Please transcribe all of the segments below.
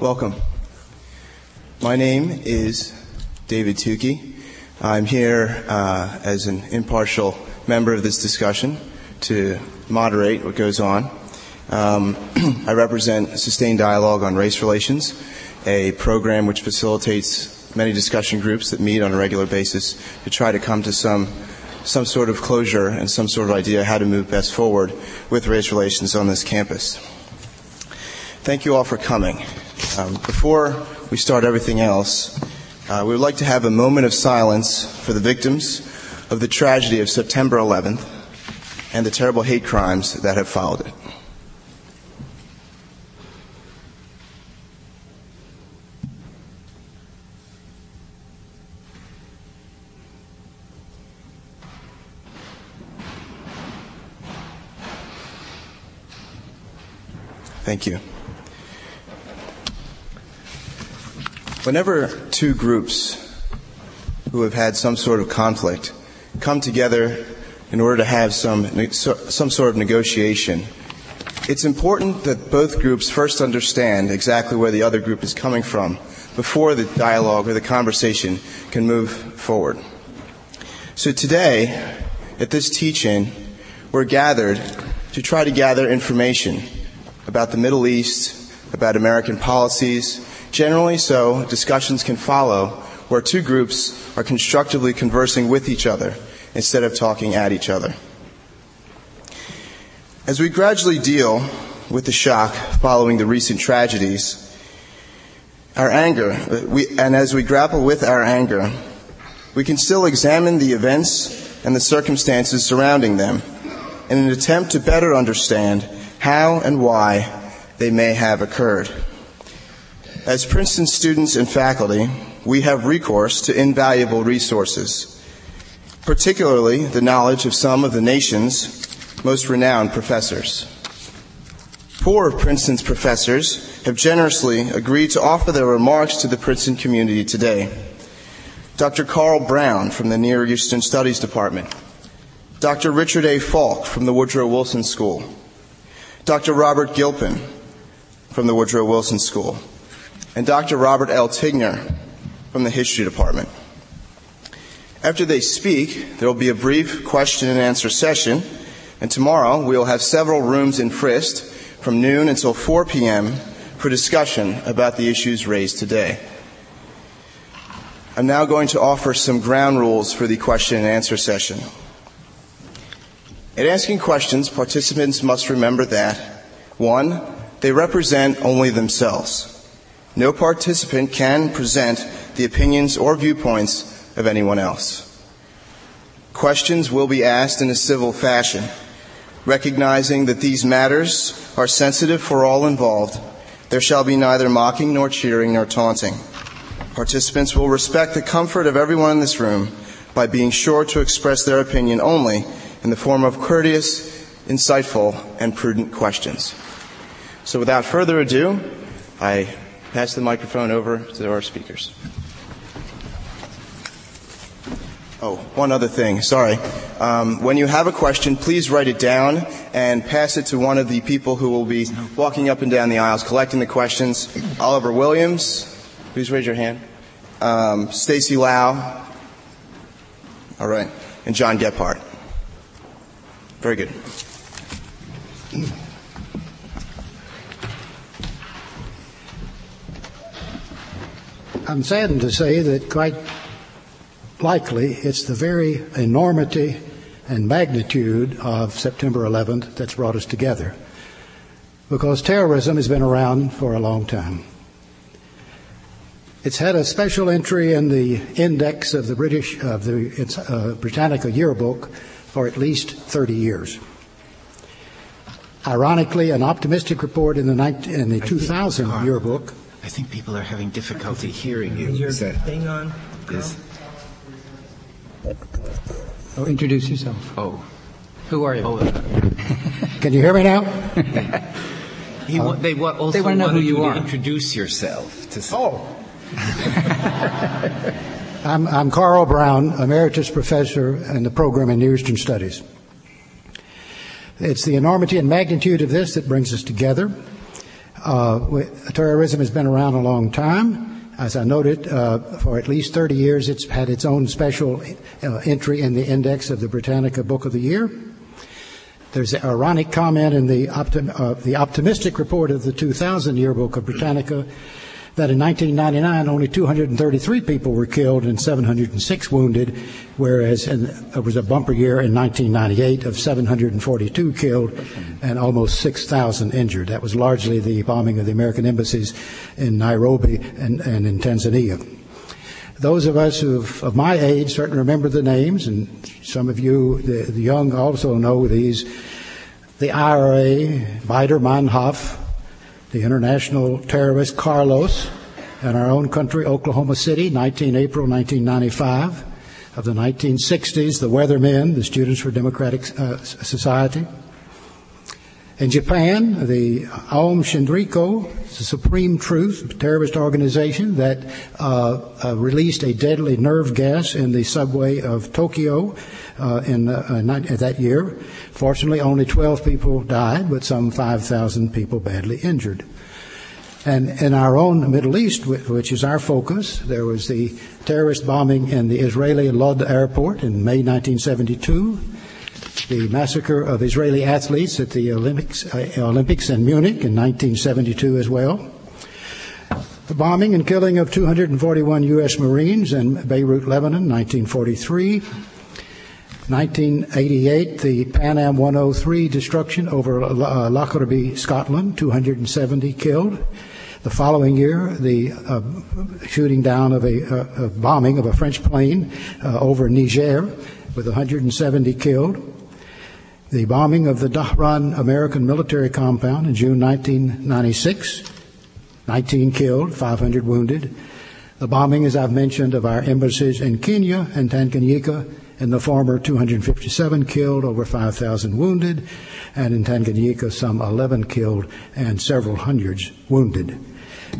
Welcome. My name is David Tukey. I'm here uh, as an impartial member of this discussion to moderate what goes on. Um, I represent Sustained Dialogue on Race Relations, a program which facilitates many discussion groups that meet on a regular basis to try to come to some some sort of closure and some sort of idea how to move best forward with race relations on this campus. Thank you all for coming. Um, before we start everything else, uh, we would like to have a moment of silence for the victims of the tragedy of September 11th and the terrible hate crimes that have followed it. Thank you. Whenever two groups who have had some sort of conflict come together in order to have some, some sort of negotiation, it's important that both groups first understand exactly where the other group is coming from before the dialogue or the conversation can move forward. So today, at this teach-in, we're gathered to try to gather information about the Middle East, about American policies. Generally, so discussions can follow where two groups are constructively conversing with each other instead of talking at each other. As we gradually deal with the shock following the recent tragedies, our anger, we, and as we grapple with our anger, we can still examine the events and the circumstances surrounding them in an attempt to better understand how and why they may have occurred. As Princeton students and faculty, we have recourse to invaluable resources, particularly the knowledge of some of the nation's most renowned professors. Four of Princeton's professors have generously agreed to offer their remarks to the Princeton community today. Dr. Carl Brown from the Near Eastern Studies Department, Dr. Richard A. Falk from the Woodrow Wilson School, Dr. Robert Gilpin from the Woodrow Wilson School, and Dr. Robert L. Tignor from the History Department. After they speak, there will be a brief question and answer session, and tomorrow we will have several rooms in Frist from noon until 4 p.m. for discussion about the issues raised today. I'm now going to offer some ground rules for the question and answer session. In asking questions, participants must remember that 1. They represent only themselves. No participant can present the opinions or viewpoints of anyone else. Questions will be asked in a civil fashion, recognizing that these matters are sensitive for all involved. There shall be neither mocking nor cheering nor taunting. Participants will respect the comfort of everyone in this room by being sure to express their opinion only in the form of courteous, insightful, and prudent questions. So without further ado, I pass the microphone over to our speakers. Oh, one other thing, sorry. Um, when you have a question, please write it down and pass it to one of the people who will be walking up and down the aisles collecting the questions. Oliver Williams, please raise your hand. Um, Stacy Lau, all right, and John Gephardt. Very good. I'm saddened to say that quite likely it's the very enormity and magnitude of September 11th that's brought us together. Because terrorism has been around for a long time. It's had a special entry in the index of the British of the uh, Britannica yearbook for at least 30 years. Ironically, an optimistic report in the, 19, in the 2000 think, yearbook. I think people are having difficulty hearing you. Is that, hang on. Is, oh, introduce yourself. Oh. Who are you? Oh. Can you hear me now? he, uh, they also they want to know who you, you are. introduce yourself. To oh. I'm, I'm Carl Brown, Emeritus Professor in the program in Near Eastern Studies. It's the enormity and magnitude of this that brings us together. Uh, terrorism has been around a long time. As I noted, uh, for at least 30 years, it's had its own special uh, entry in the index of the Britannica Book of the Year. There's an ironic comment in the, optim- uh, the optimistic report of the 2000 Yearbook of Britannica that in 1999 only 233 people were killed and 706 wounded, whereas it was a bumper year in 1998 of 742 killed and almost 6,000 injured. That was largely the bombing of the American embassies in Nairobi and, and in Tanzania. Those of us of my age certainly remember the names, and some of you, the, the young, also know these. The IRA, Baader-Meinhof, the international terrorist Carlos, in our own country, Oklahoma City, 19 April 1995. Of the 1960s, the Weathermen, the Students for Democratic uh, Society. In Japan, the Aum Shinrikyo, the Supreme Truth terrorist organization that uh, uh, released a deadly nerve gas in the subway of Tokyo uh, in uh, that year. Fortunately, only 12 people died, but some 5,000 people badly injured. And in our own Middle East, which is our focus, there was the terrorist bombing in the Israeli Lod airport in May 1972 the massacre of Israeli athletes at the Olympics, uh, Olympics in Munich in 1972 as well. The bombing and killing of 241 U.S. Marines in Beirut, Lebanon, 1943. 1988, the Pan Am 103 destruction over uh, Lockerbie, Scotland, 270 killed. The following year, the uh, shooting down of a, uh, bombing of a French plane uh, over Niger with 170 killed the bombing of the Dhahran American military compound in June 1996, 19 killed, 500 wounded. The bombing, as I've mentioned, of our embassies in Kenya and Tanganyika, in the former 257 killed, over 5,000 wounded, and in Tanganyika some 11 killed and several hundreds wounded.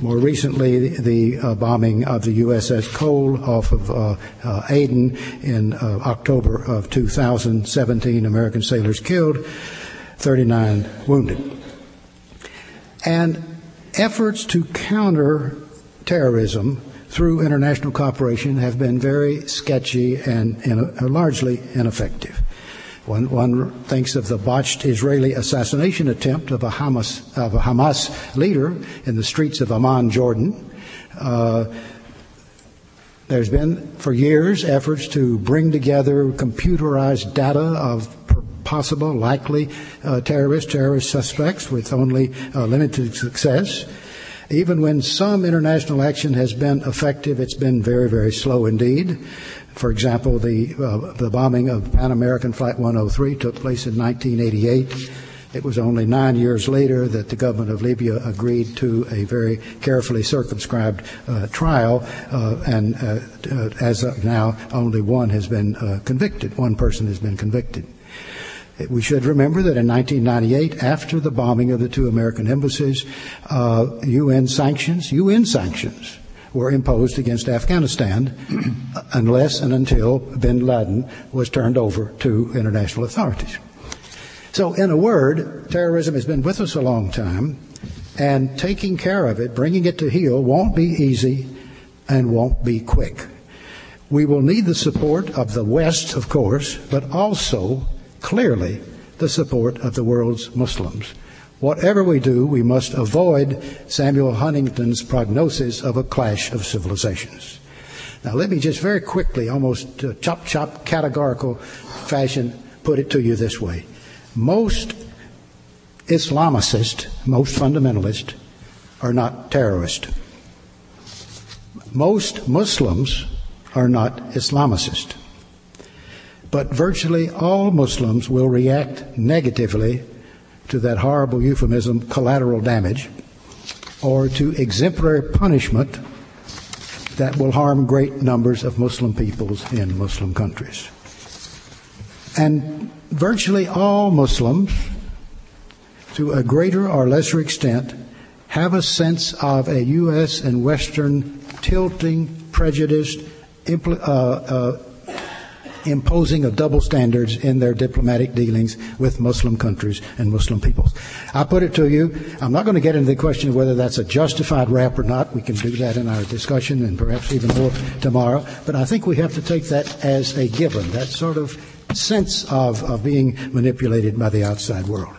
More recently, the uh, bombing of the USS Cole off of uh, uh, Aden in uh, October of 2017, American sailors killed, 39 wounded. And efforts to counter terrorism through international cooperation have been very sketchy and, and largely ineffective. One, one, thinks of the botched Israeli assassination attempt of a Hamas, of a Hamas leader in the streets of Amman, Jordan. Uh, there's been, for years, efforts to bring together computerized data of possible, likely uh, terrorist, terrorist suspects with only uh, limited success. Even when some international action has been effective, it's been very, very slow indeed. For example, the, uh, the bombing of Pan American Flight 103 took place in 1988. It was only nine years later that the government of Libya agreed to a very carefully circumscribed uh, trial, uh, and uh, uh, as of now, only one has been uh, convicted. One person has been convicted. We should remember that in 1998, after the bombing of the two American embassies, uh, UN sanctions, UN sanctions, were imposed against Afghanistan uh, unless and until bin Laden was turned over to international authorities. So, in a word, terrorism has been with us a long time, and taking care of it, bringing it to heel, won't be easy and won't be quick. We will need the support of the West, of course, but also, clearly, the support of the world's Muslims. Whatever we do, we must avoid Samuel Huntington's prognosis of a clash of civilizations. Now, let me just very quickly, almost uh, chop chop categorical fashion, put it to you this way. Most Islamicists, most fundamentalists, are not terrorists. Most Muslims are not Islamicists. But virtually all Muslims will react negatively to that horrible euphemism, collateral damage, or to exemplary punishment that will harm great numbers of Muslim peoples in Muslim countries. And virtually all Muslims, to a greater or lesser extent, have a sense of a U.S. and Western tilting, prejudiced, impl- uh, uh, imposing of double standards in their diplomatic dealings with Muslim countries and Muslim peoples. I put it to you, I'm not going to get into the question of whether that's a justified rap or not. We can do that in our discussion and perhaps even more tomorrow. But I think we have to take that as a given, that sort of sense of, of being manipulated by the outside world.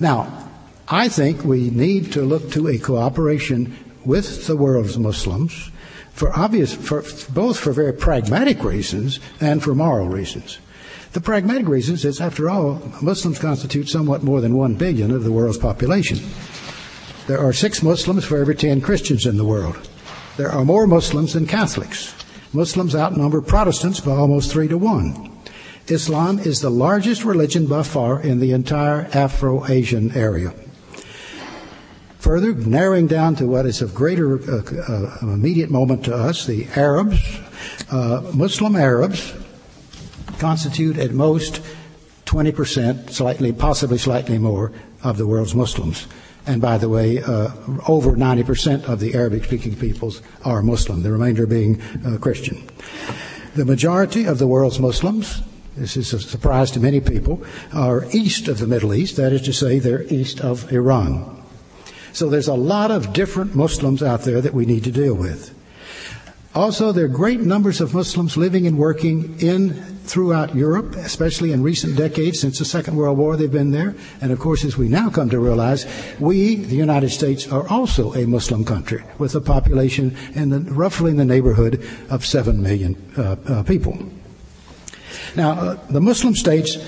Now, I think we need to look to a cooperation with the world's Muslims for obvious, for, both for very pragmatic reasons and for moral reasons. The pragmatic reasons is, after all, Muslims constitute somewhat more than one billion of the world's population. There are six Muslims for every ten Christians in the world. There are more Muslims than Catholics. Muslims outnumber Protestants by almost three to one. Islam is the largest religion by far in the entire Afro-Asian area. Further, narrowing down to what is of greater uh, uh, immediate moment to us, the Arabs, uh, Muslim Arabs, constitute at most 20%, slightly, possibly slightly more, of the world's Muslims. And by the way, uh, over 90% of the Arabic speaking peoples are Muslim, the remainder being uh, Christian. The majority of the world's Muslims, this is a surprise to many people, are east of the Middle East, that is to say, they're east of Iran. So there's a lot of different Muslims out there that we need to deal with. Also, there are great numbers of Muslims living and working in throughout Europe, especially in recent decades since the Second World War. They've been there, and of course, as we now come to realize, we, the United States, are also a Muslim country with a population in the, roughly in the neighborhood of seven million uh, uh, people. Now, uh, the Muslim states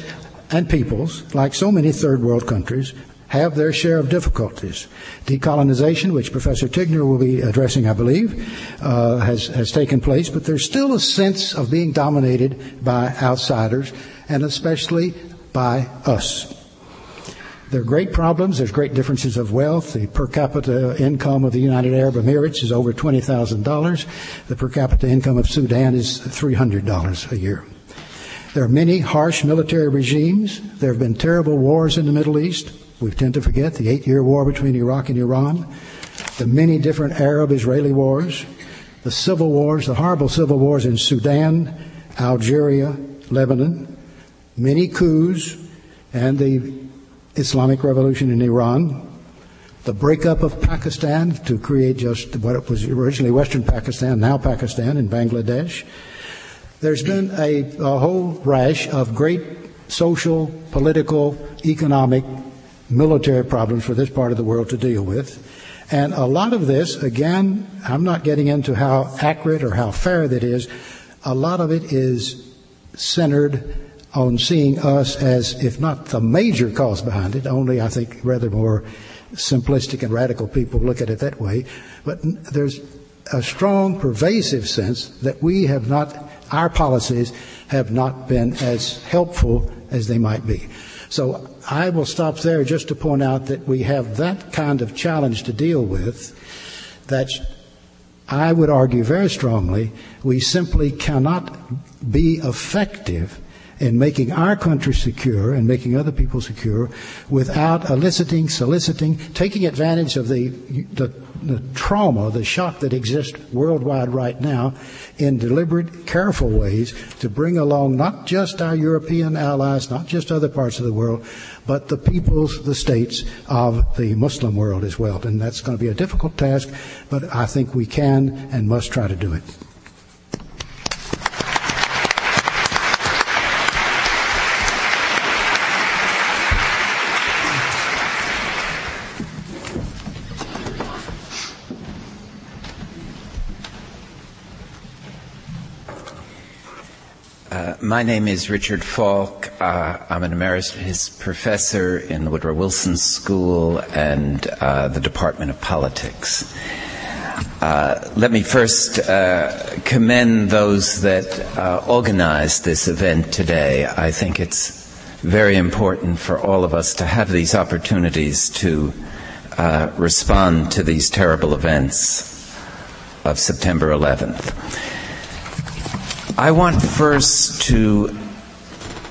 and peoples, like so many third world countries, have their share of difficulties. Decolonization, which Professor Tignor will be addressing, I believe, uh, has, has taken place, but there's still a sense of being dominated by outsiders, and especially by us. There are great problems. There's great differences of wealth. The per capita income of the United Arab Emirates is over $20,000. The per capita income of Sudan is $300 a year. There are many harsh military regimes. There have been terrible wars in the Middle East. We tend to forget the eight year war between Iraq and Iran, the many different Arab Israeli wars, the civil wars, the horrible civil wars in Sudan, Algeria, Lebanon, many coups, and the Islamic Revolution in Iran, the breakup of Pakistan to create just what was originally Western Pakistan, now Pakistan and Bangladesh. There's been a, a whole rash of great social, political, economic military problems for this part of the world to deal with. And a lot of this, again, I'm not getting into how accurate or how fair that is. A lot of it is centered on seeing us as, if not the major cause behind it, only I think rather more simplistic and radical people look at it that way. But there's a strong, pervasive sense that we have not, our policies have not been as helpful as they might be. So I will stop there just to point out that we have that kind of challenge to deal with that I would argue very strongly we simply cannot be effective in making our country secure and making other people secure without eliciting, soliciting, taking advantage of the, the, the, trauma, the shock that exists worldwide right now in deliberate, careful ways to bring along not just our European allies, not just other parts of the world, but the peoples, the states of the Muslim world as well. And that's going to be a difficult task, but I think we can and must try to do it. My name is Richard Falk. Uh, I'm an emeritus professor in the Woodrow Wilson School and uh, the Department of Politics. Uh, let me first uh, commend those that uh, organized this event today. I think it's very important for all of us to have these opportunities to uh, respond to these terrible events of September 11th. I want first to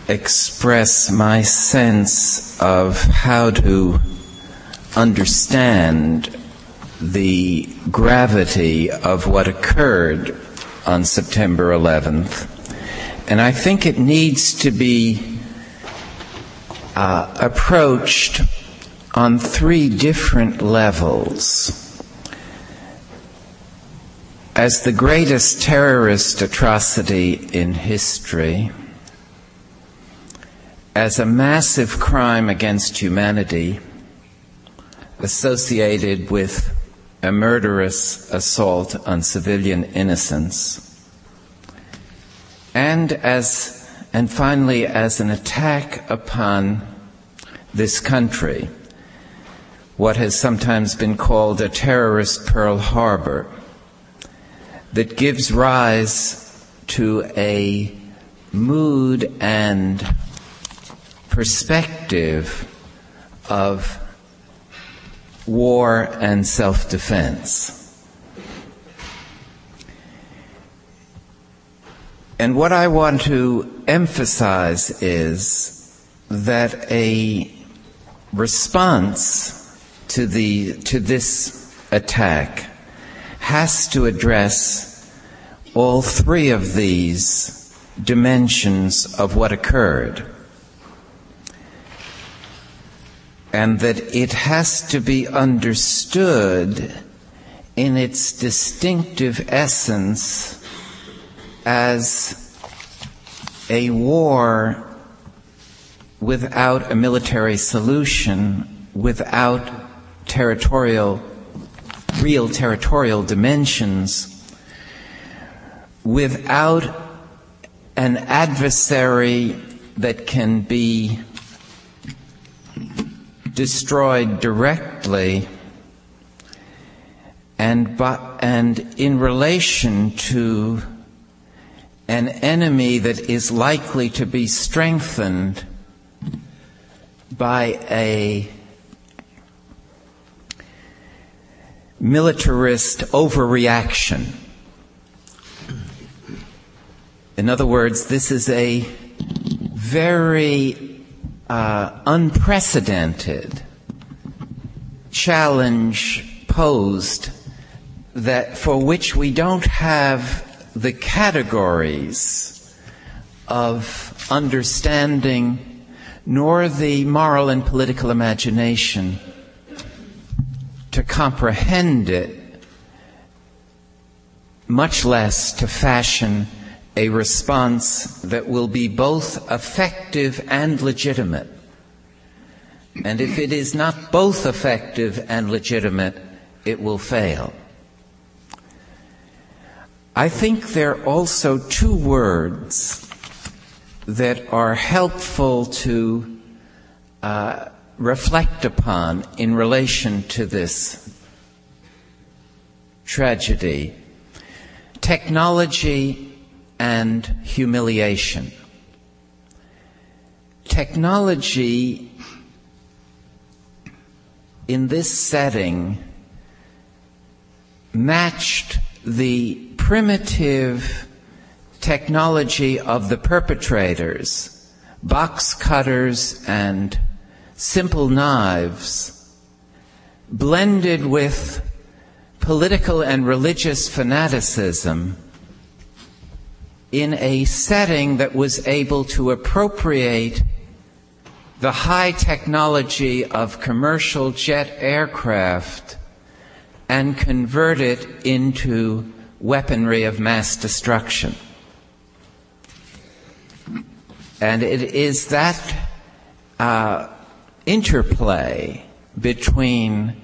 express my sense of how to understand the gravity of what occurred on September 11th And I think it needs to be uh, approached on three different levels. As the greatest terrorist atrocity in history, as a massive crime against humanity associated with a murderous assault on civilian innocence, and as and finally as an attack upon this country, what has sometimes been called a terrorist Pearl Harbor, that gives rise to a mood and perspective of war and self defense. And what I want to emphasize is that a response to the to this attack has to address all three of these dimensions of what occurred. And that it has to be understood in its distinctive essence as a war without a military solution, without territorial real territorial dimensions without an adversary that can be destroyed directly and, but, and in relation to an enemy that is likely to be strengthened by a militarist overreaction. In other words, this is a very uh, unprecedented challenge posed that for which we don't have the categories of understanding nor the moral and political imagination to comprehend it, much less to fashion a response that will be both effective and legitimate. And if it is not both effective and legitimate, it will fail. I think there are also two words that are helpful to uh, reflect upon in relation to this tragedy technology and humiliation. Technology in this setting matched the primitive technology of the perpetrators, box cutters and simple knives, blended with political and religious fanaticism in a setting that was able to appropriate the high technology of commercial jet aircraft and convert it into weaponry of mass destruction. And it is that uh, interplay between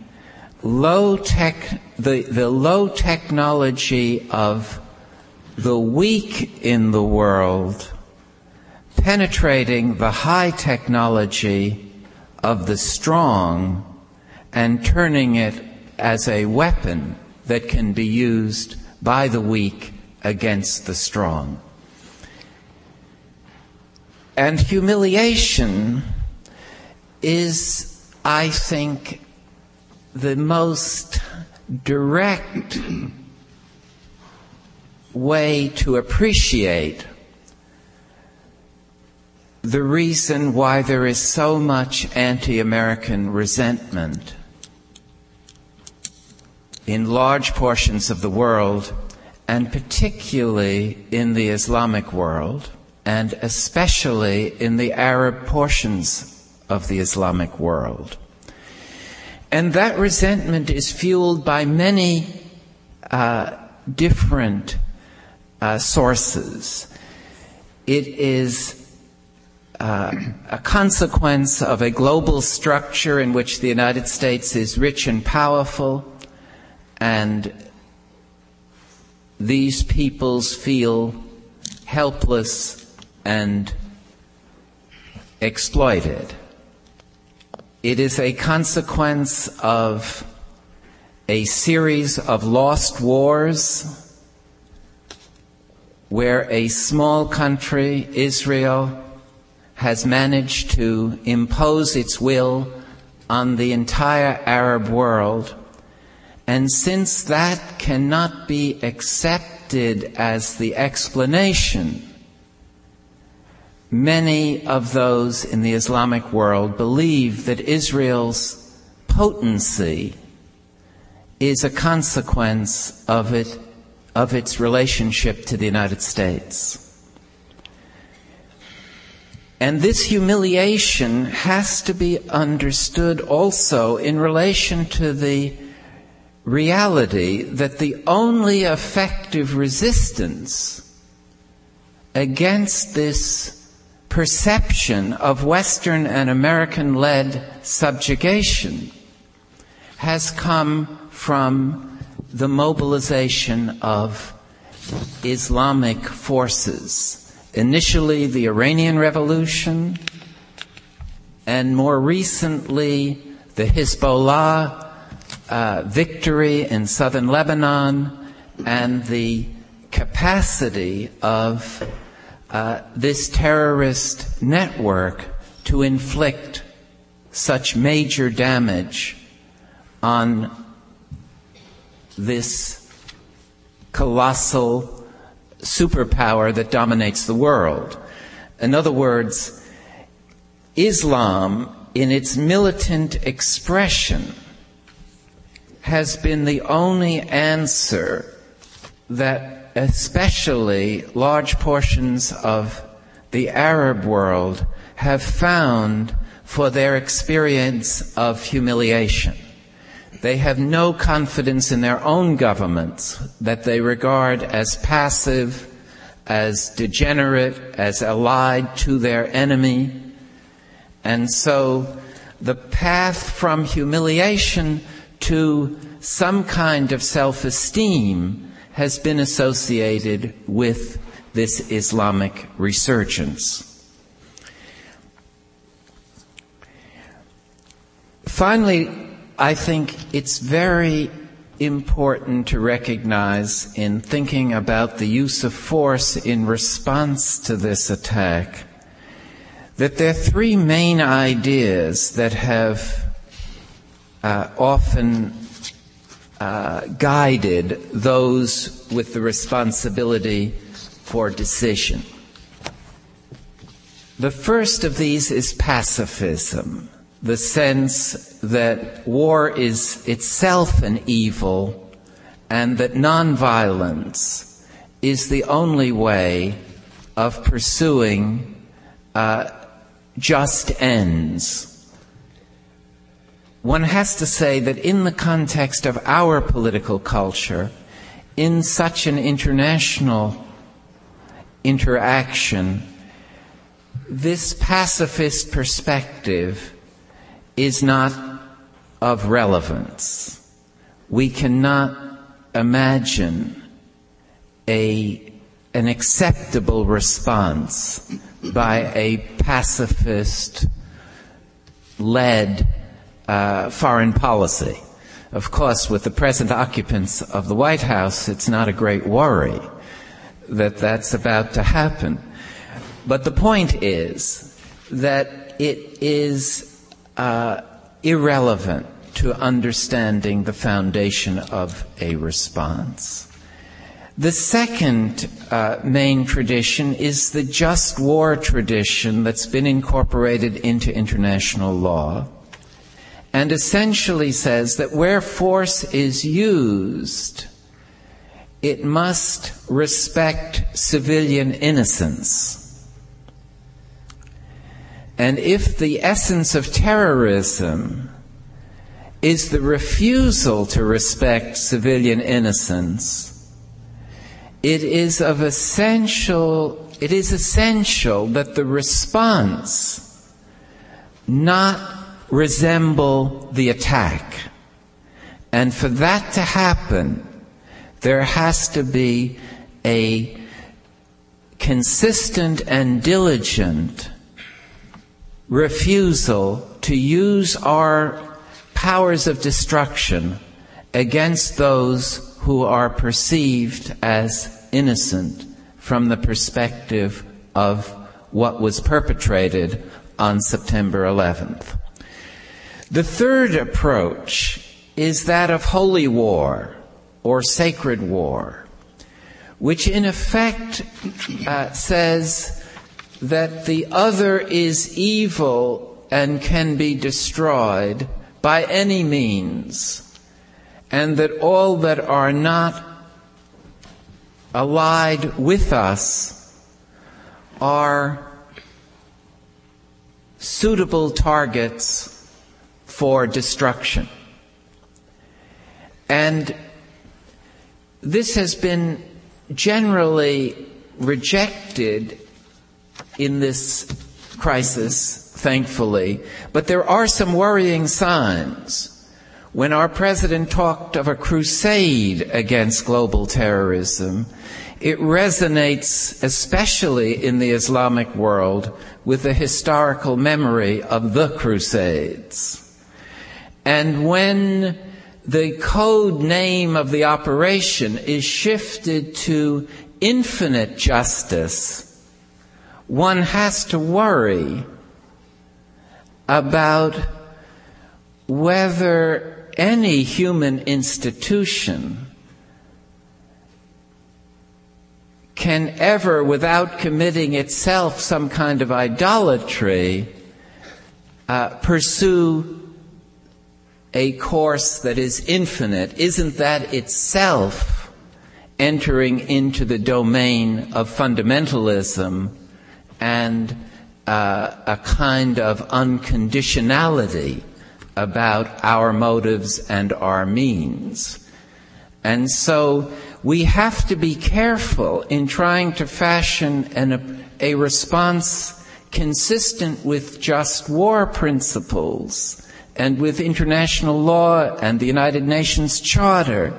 low tech, the, the low technology of the weak in the world penetrating the high technology of the strong and turning it as a weapon that can be used by the weak against the strong. And humiliation is, I think, the most direct way to appreciate the reason why there is so much anti American resentment in large portions of the world, and particularly in the Islamic world, and especially in the Arab portions of the Islamic world. And that resentment is fueled by many uh, different uh, sources. It is uh, a consequence of a global structure in which the United States is rich and powerful, and these peoples feel helpless and exploited. It is a consequence of a series of lost wars where a small country, Israel, has managed to impose its will on the entire Arab world. And since that cannot be accepted as the explanation, many of those in the Islamic world believe that Israel's potency is a consequence of it of its relationship to the United States. And this humiliation has to be understood also in relation to the reality that the only effective resistance against this perception of Western and American led subjugation has come from the mobilization of Islamic forces. Initially, the Iranian Revolution, and more recently, the Hezbollah uh, victory in southern Lebanon, and the capacity of uh, this terrorist network to inflict such major damage on this colossal superpower that dominates the world. In other words, Islam, in its militant expression, has been the only answer that especially large portions of the Arab world have found for their experience of humiliation. They have no confidence in their own governments that they regard as passive, as degenerate, as allied to their enemy. And so the path from humiliation to some kind of self-esteem has been associated with this Islamic resurgence. Finally, I think it's very important to recognize in thinking about the use of force in response to this attack that there are three main ideas that have uh, often uh, guided those with the responsibility for decision. The first of these is pacifism the sense that war is itself an evil and that nonviolence is the only way of pursuing uh, just ends. One has to say that in the context of our political culture, in such an international interaction, this pacifist perspective is not of relevance. We cannot imagine a, an acceptable response by a pacifist led uh, foreign policy. Of course, with the present occupants of the White House, it's not a great worry that that's about to happen. But the point is that it is uh, irrelevant to understanding the foundation of a response. The second uh, main tradition is the just war tradition that's been incorporated into international law and essentially says that where force is used, it must respect civilian innocence. And if the essence of terrorism is the refusal to respect civilian innocence, it is of essential, it is essential that the response not resemble the attack. And for that to happen, there has to be a consistent and diligent refusal to use our powers of destruction against those who are perceived as innocent from the perspective of what was perpetrated on September 11th. The third approach is that of holy war or sacred war, which in effect uh, says that the other is evil and can be destroyed by any means, and that all that are not allied with us are suitable targets for destruction. And this has been generally rejected in this crisis, thankfully, but there are some worrying signs. When our president talked of a crusade against global terrorism, it resonates especially in the Islamic world with the historical memory of the Crusades. And when the code name of the operation is shifted to infinite justice, one has to worry about whether any human institution can ever, without committing itself some kind of idolatry, uh, pursue a course that is infinite. Isn't that itself entering into the domain of fundamentalism and uh, a kind of unconditionality about our motives and our means? And so we have to be careful in trying to fashion an, a response consistent with just war principles and with international law and the United Nations Charter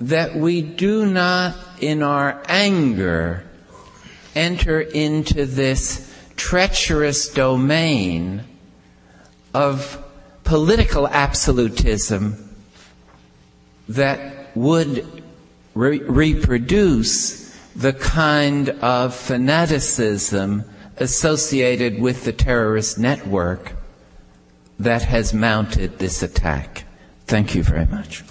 that we do not, in our anger, enter into this treacherous domain of political absolutism that would re- reproduce the kind of fanaticism associated with the terrorist network that has mounted this attack. Thank you very much.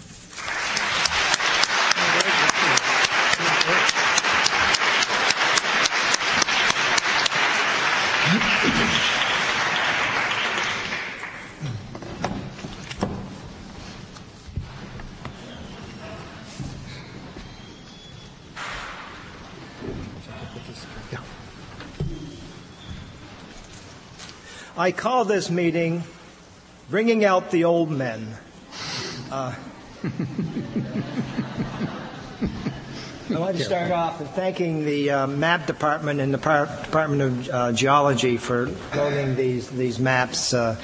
I call this meeting Bringing Out the Old Men. Uh, I want to start off with thanking the uh, map department and the Par- Department of uh, Geology for loaning these these maps uh,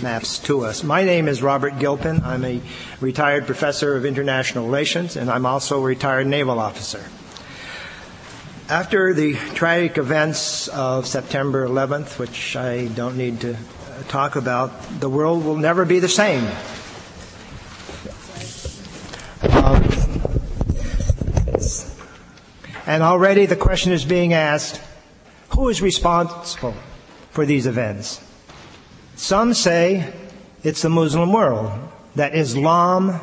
maps to us. My name is Robert Gilpin. I'm a retired professor of international relations, and I'm also a retired naval officer. After the tragic events of September 11th, which I don't need to talk about, the world will never be the same. Um, and already the question is being asked who is responsible for these events? Some say it's the Muslim world, that Islam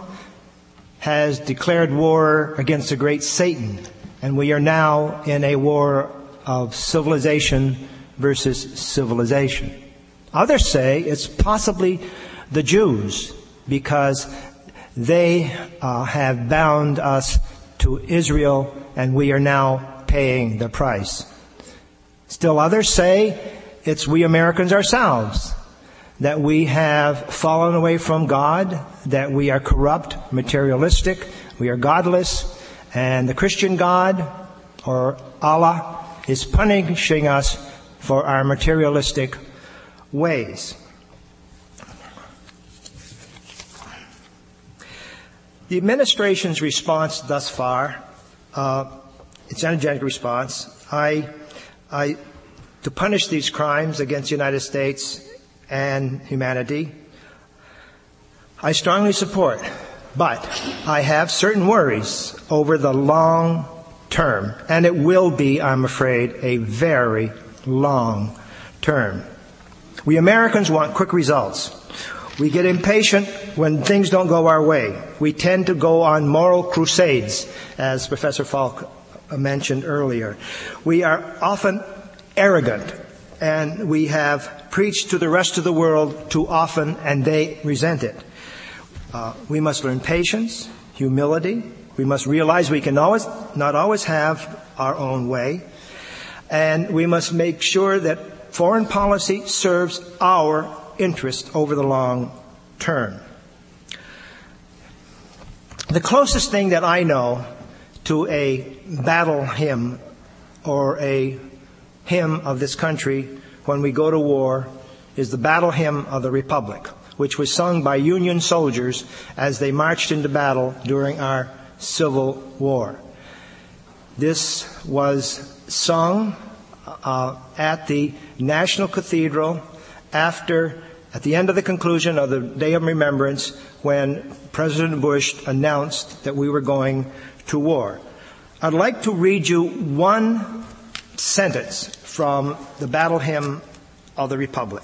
has declared war against the great Satan and we are now in a war of civilization versus civilization. Others say it's possibly the Jews because they uh, have bound us to Israel and we are now paying the price. Still others say it's we Americans ourselves that we have fallen away from God, that we are corrupt, materialistic, we are godless, and the Christian God, or Allah, is punishing us for our materialistic ways. The administration's response thus far, uh, its energetic response, I, I, to punish these crimes against the United States and humanity, I strongly support. But I have certain worries over the long term, and it will be, I'm afraid, a very long term. We Americans want quick results. We get impatient when things don't go our way. We tend to go on moral crusades, as Professor Falk mentioned earlier. We are often arrogant, and we have preached to the rest of the world too often, and they resent it. Uh, we must learn patience, humility. We must realize we can always, not always have our own way. And we must make sure that foreign policy serves our interest over the long term. The closest thing that I know to a battle hymn or a hymn of this country when we go to war is the battle hymn of the Republic which was sung by Union soldiers as they marched into battle during our Civil War. This was sung uh, at the National Cathedral after, at the end of the conclusion of the Day of Remembrance, when President Bush announced that we were going to war. I'd like to read you one sentence from the battle hymn of the Republic.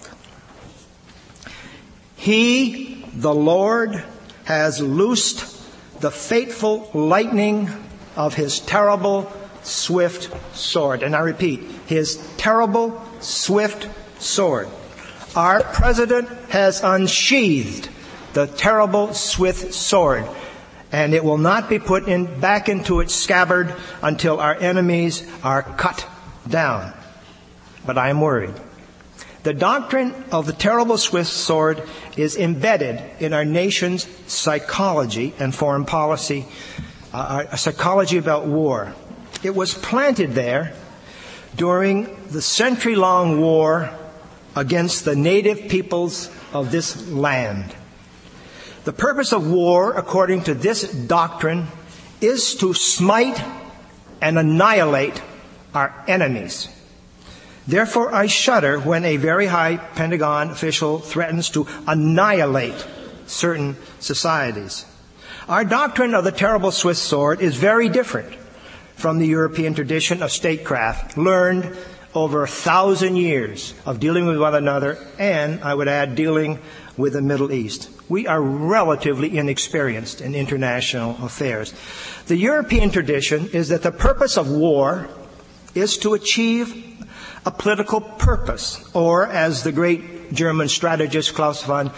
He, the Lord, has loosed the fateful lightning of his terrible, swift sword. And I repeat, his terrible, swift sword. Our president has unsheathed the terrible, swift sword, and it will not be put in, back into its scabbard until our enemies are cut down. But I am worried. The doctrine of the terrible swift sword is embedded in our nation's psychology and foreign policy, uh, a psychology about war. It was planted there during the century long war against the native peoples of this land. The purpose of war, according to this doctrine, is to smite and annihilate our enemies. Therefore, I shudder when a very high Pentagon official threatens to annihilate certain societies. Our doctrine of the terrible Swiss sword is very different from the European tradition of statecraft learned over a thousand years of dealing with one another and, I would add, dealing with the Middle East. We are relatively inexperienced in international affairs. The European tradition is that the purpose of war is to achieve a political purpose, or as the great German strategist Klaus von,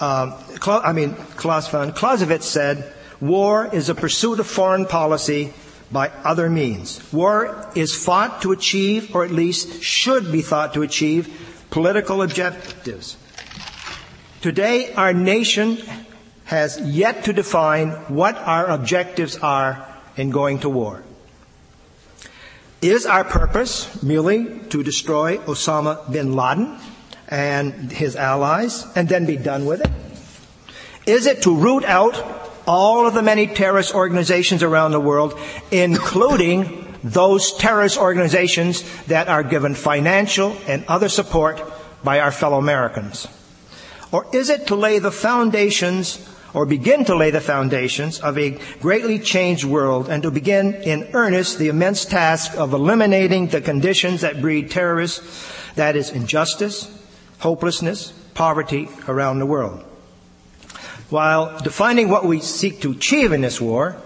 uh, I mean Klaus von Clausewitz said, war is a pursuit of foreign policy by other means. War is fought to achieve, or at least should be thought to achieve, political objectives. Today, our nation has yet to define what our objectives are in going to war. Is our purpose merely to destroy Osama bin Laden and his allies and then be done with it? Is it to root out all of the many terrorist organizations around the world, including those terrorist organizations that are given financial and other support by our fellow Americans? Or is it to lay the foundations or begin to lay the foundations of a greatly changed world and to begin in earnest the immense task of eliminating the conditions that breed terrorists, that is injustice, hopelessness, poverty around the world. While defining what we seek to achieve in this war,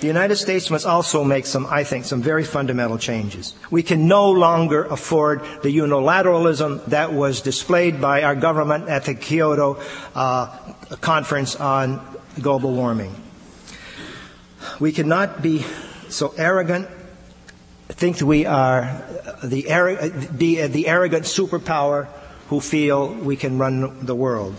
the United States must also make some, I think, some very fundamental changes. We can no longer afford the unilateralism that was displayed by our government at the Kyoto uh, conference on global warming. We cannot be so arrogant think we are the, the, the arrogant superpower who feel we can run the world.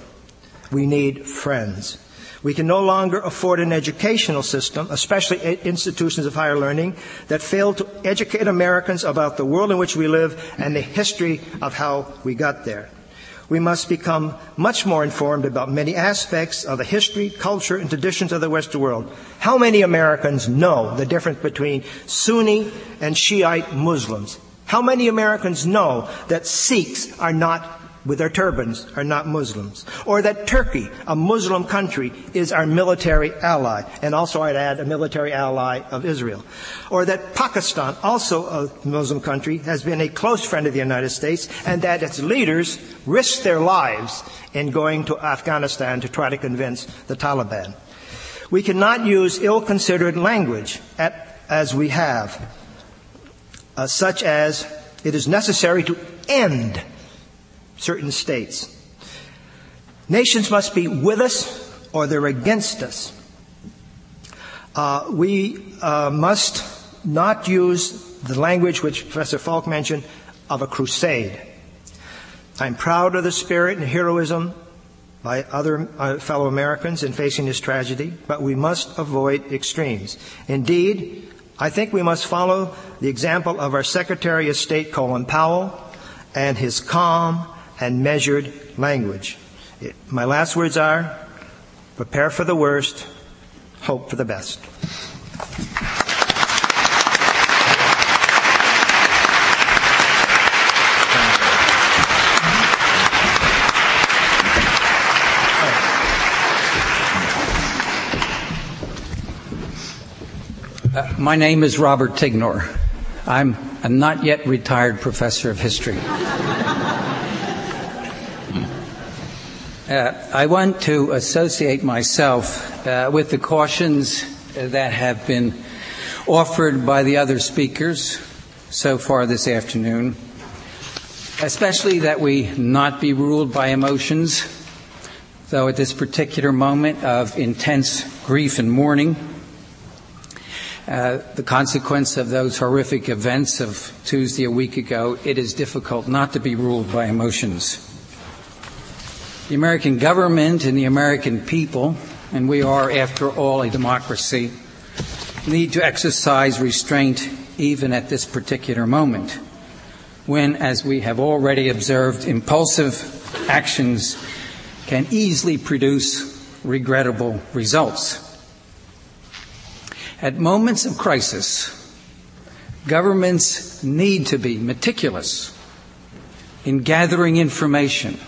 We need friends. We can no longer afford an educational system, especially institutions of higher learning, that fail to educate Americans about the world in which we live and the history of how we got there. We must become much more informed about many aspects of the history, culture, and traditions of the Western world. How many Americans know the difference between Sunni and Shiite Muslims? How many Americans know that Sikhs are not with their turbans are not Muslims. Or that Turkey, a Muslim country, is our military ally. And also I'd add a military ally of Israel. Or that Pakistan, also a Muslim country, has been a close friend of the United States and that its leaders risked their lives in going to Afghanistan to try to convince the Taliban. We cannot use ill-considered language at, as we have, uh, such as it is necessary to end certain states. Nations must be with us or they're against us. Uh, we uh, must not use the language which Professor Falk mentioned of a crusade. I'm proud of the spirit and heroism by other uh, fellow Americans in facing this tragedy, but we must avoid extremes. Indeed, I think we must follow the example of our Secretary of State, Colin Powell, and his calm and measured language. It, my last words are prepare for the worst, hope for the best. Uh, my name is Robert Tignor. I'm a not yet retired professor of history. Uh, I want to associate myself uh, with the cautions that have been offered by the other speakers so far this afternoon, especially that we not be ruled by emotions, though at this particular moment of intense grief and mourning, uh, the consequence of those horrific events of Tuesday a week ago, it is difficult not to be ruled by emotions. The American government and the American people, and we are, after all, a democracy, need to exercise restraint even at this particular moment, when, as we have already observed, impulsive actions can easily produce regrettable results. At moments of crisis, governments need to be meticulous in gathering information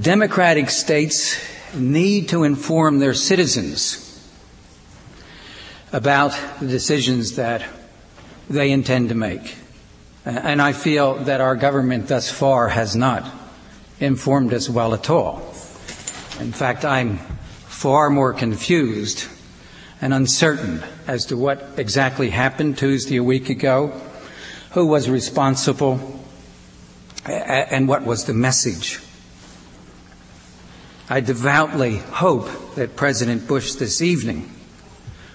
Democratic states need to inform their citizens about the decisions that they intend to make. And I feel that our government thus far has not informed us well at all. In fact, I'm far more confused and uncertain as to what exactly happened Tuesday a week ago, who was responsible, and what was the message. I devoutly hope that President Bush this evening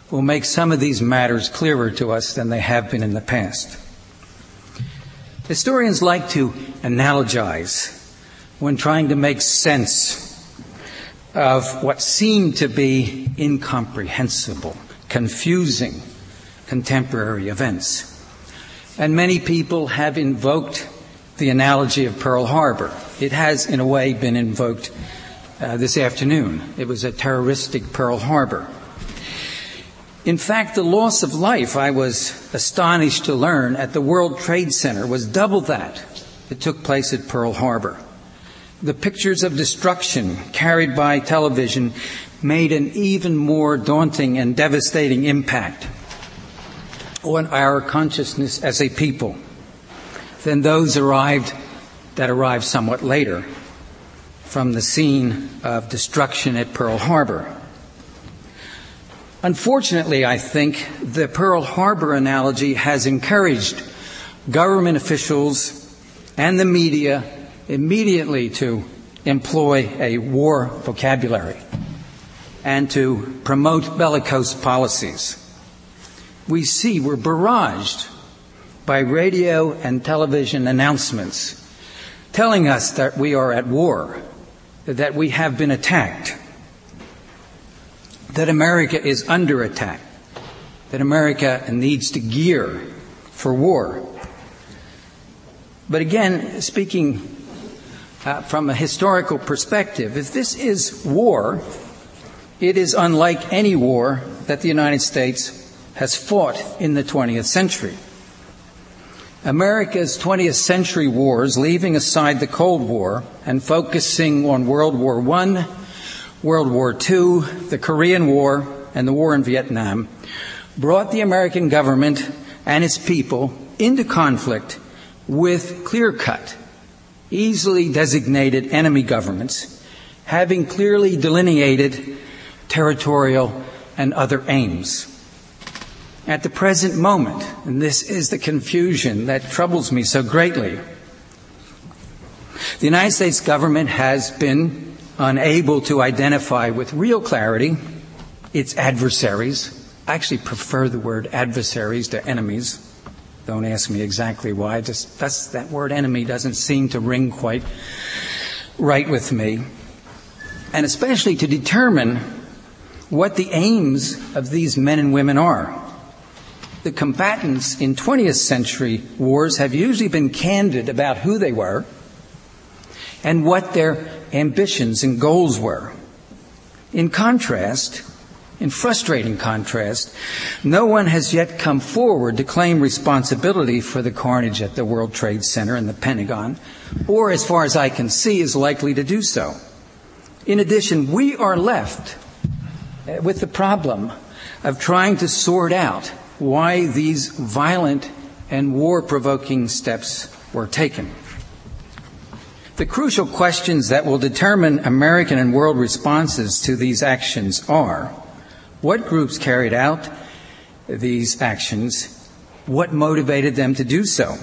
will make some of these matters clearer to us than they have been in the past. Historians like to analogize when trying to make sense of what seem to be incomprehensible, confusing contemporary events. And many people have invoked the analogy of Pearl Harbor. It has, in a way, been invoked uh, this afternoon. It was a terroristic Pearl Harbor. In fact, the loss of life, I was astonished to learn, at the World Trade Center was double that that took place at Pearl Harbor. The pictures of destruction carried by television made an even more daunting and devastating impact on our consciousness as a people than those arrived that arrived somewhat later from the scene of destruction at Pearl Harbor. Unfortunately, I think the Pearl Harbor analogy has encouraged government officials and the media immediately to employ a war vocabulary and to promote bellicose policies. we see we're barraged by radio and television announcements telling us that we are at war, that we have been attacked, that America is under attack, that America needs to gear for war. But again, speaking uh, from a historical perspective, if this is war, it is unlike any war that the United States has fought in the 20th century. America's 20th century wars, leaving aside the Cold War and focusing on World War I, World War II, the Korean War, and the war in Vietnam, brought the American government and its people into conflict with clear cut, easily designated enemy governments, having clearly delineated territorial and other aims. At the present moment, and this is the confusion that troubles me so greatly, the United States government has been unable to identify with real clarity its adversaries. I actually prefer the word adversaries to enemies. Don't ask me exactly why. Just that word enemy doesn't seem to ring quite right with me. And especially to determine what the aims of these men and women are. The combatants in 20th century wars have usually been candid about who they were and what their ambitions and goals were. In contrast, in frustrating contrast, no one has yet come forward to claim responsibility for the carnage at the World Trade Center and the Pentagon, or as far as I can see, is likely to do so. In addition, we are left uh, with the problem of trying to sort out why these violent and war provoking steps were taken. The crucial questions that will determine American and world responses to these actions are what groups carried out these actions? What motivated them to do so?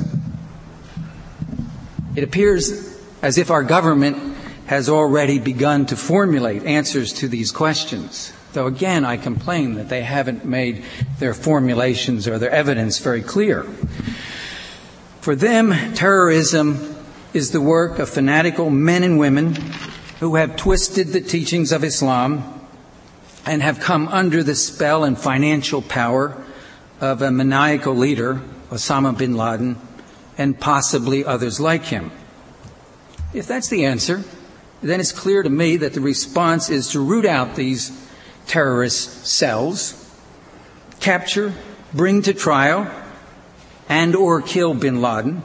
It appears as if our government has already begun to formulate answers to these questions. Though again, I complain that they haven't made their formulations or their evidence very clear. For them, terrorism is the work of fanatical men and women who have twisted the teachings of Islam and have come under the spell and financial power of a maniacal leader, Osama bin Laden, and possibly others like him. If that's the answer, then it's clear to me that the response is to root out these terrorist cells, capture, bring to trial, and or kill bin Laden,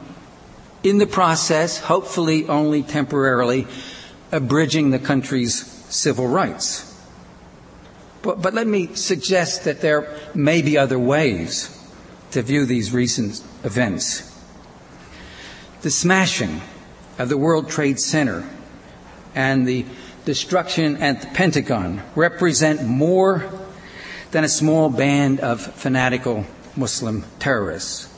in the process, hopefully only temporarily, abridging the country's civil rights. But, but let me suggest that there may be other ways to view these recent events. The smashing of the World Trade Center and the destruction at the Pentagon represent more than a small band of fanatical Muslim terrorists.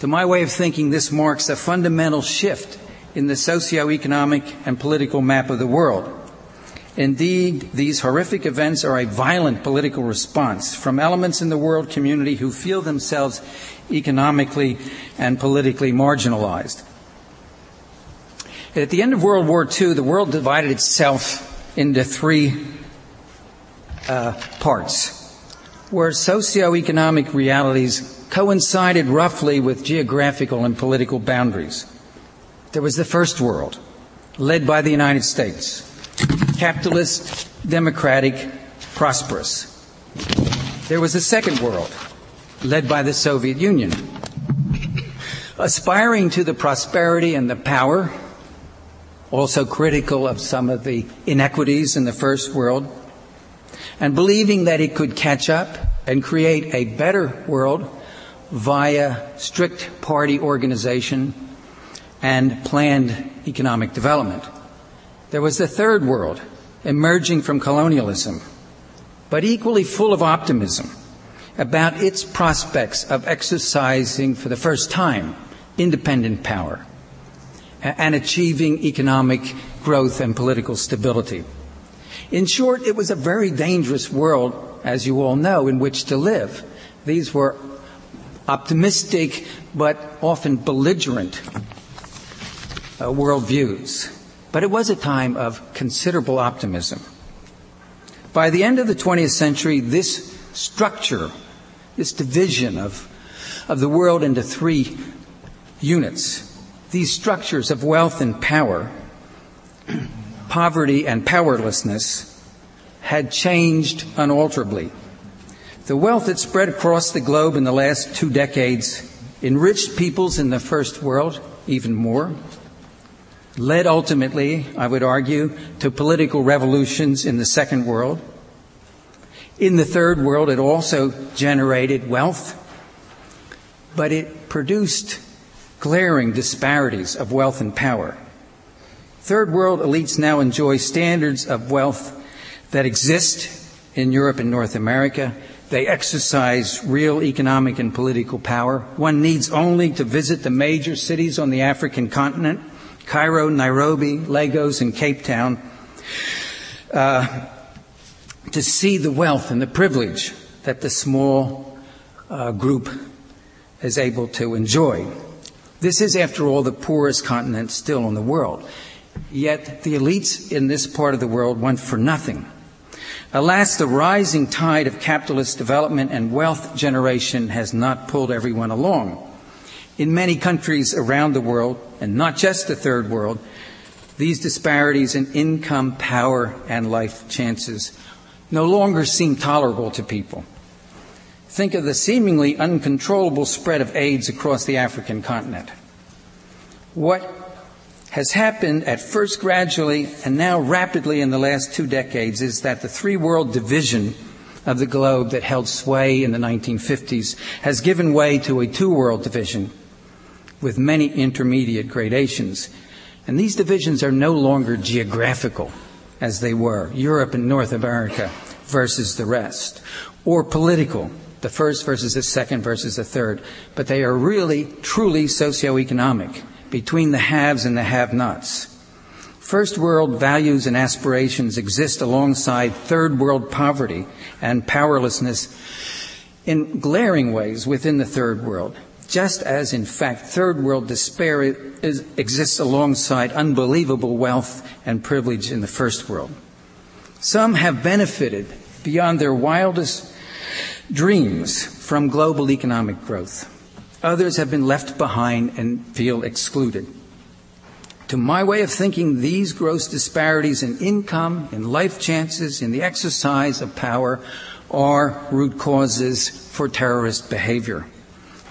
To my way of thinking, this marks a fundamental shift in the socio-economic and political map of the world. Indeed, these horrific events are a violent political response from elements in the world community who feel themselves economically and politically marginalized. At the end of World War II, the world divided itself into three uh, parts, where socioeconomic realities coincided roughly with geographical and political boundaries. There was the first world, led by the United States capitalist, democratic, prosperous. There was a second world, led by the Soviet Union, aspiring to the prosperity and the power, also critical of some of the inequities in the first world, and believing that it could catch up and create a better world via strict party organization and planned economic development. There was the third world, emerging from colonialism, but equally full of optimism about its prospects of exercising for the first time independent power and achieving economic growth and political stability. In short, it was a very dangerous world, as you all know, in which to live, These were optimistic but often belligerent uh, worldviews. But it was a time of considerable optimism. By the end of the 20th century, this structure, this division of, of the world into three units, these structures of wealth and power, poverty and powerlessness, had changed unalterably. The wealth that spread across the globe in the last two decades enriched peoples in the first world even more, led ultimately, I would argue, to political revolutions in the second world. In the third world, it also generated wealth, but it produced glaring disparities of wealth and power. Third world elites now enjoy standards of wealth that exist in Europe and North America. They exercise real economic and political power. One needs only to visit the major cities on the African continent Cairo, Nairobi, Lagos, and Cape Town uh, to see the wealth and the privilege that the small uh, group is able to enjoy. This is, after all, the poorest continent still in the world. Yet the elites in this part of the world want for nothing. Alas, the rising tide of capitalist development and wealth generation has not pulled everyone along. In many countries around the world, and not just the third world, these disparities in income, power, and life chances no longer seem tolerable to people. Think of the seemingly uncontrollable spread of AIDS across the African continent. What has happened at first gradually and now rapidly in the last two decades is that the three world division of the globe that held sway in the 1950s has given way to a two world division with many intermediate gradations. And these divisions are no longer geographical as they were, Europe and North America versus the rest, or political, the first versus the second versus the third, but they are really, truly socioeconomic between the haves and the have nots. First world values and aspirations exist alongside third world poverty and powerlessness in glaring ways within the third world, just as in fact third world despair is, exists alongside unbelievable wealth and privilege in the first world. Some have benefited beyond their wildest dreams from global economic growth. Others have been left behind and feel excluded. To my way of thinking, these gross disparities in income, in life chances, in the exercise of power are root causes for terrorist behavior.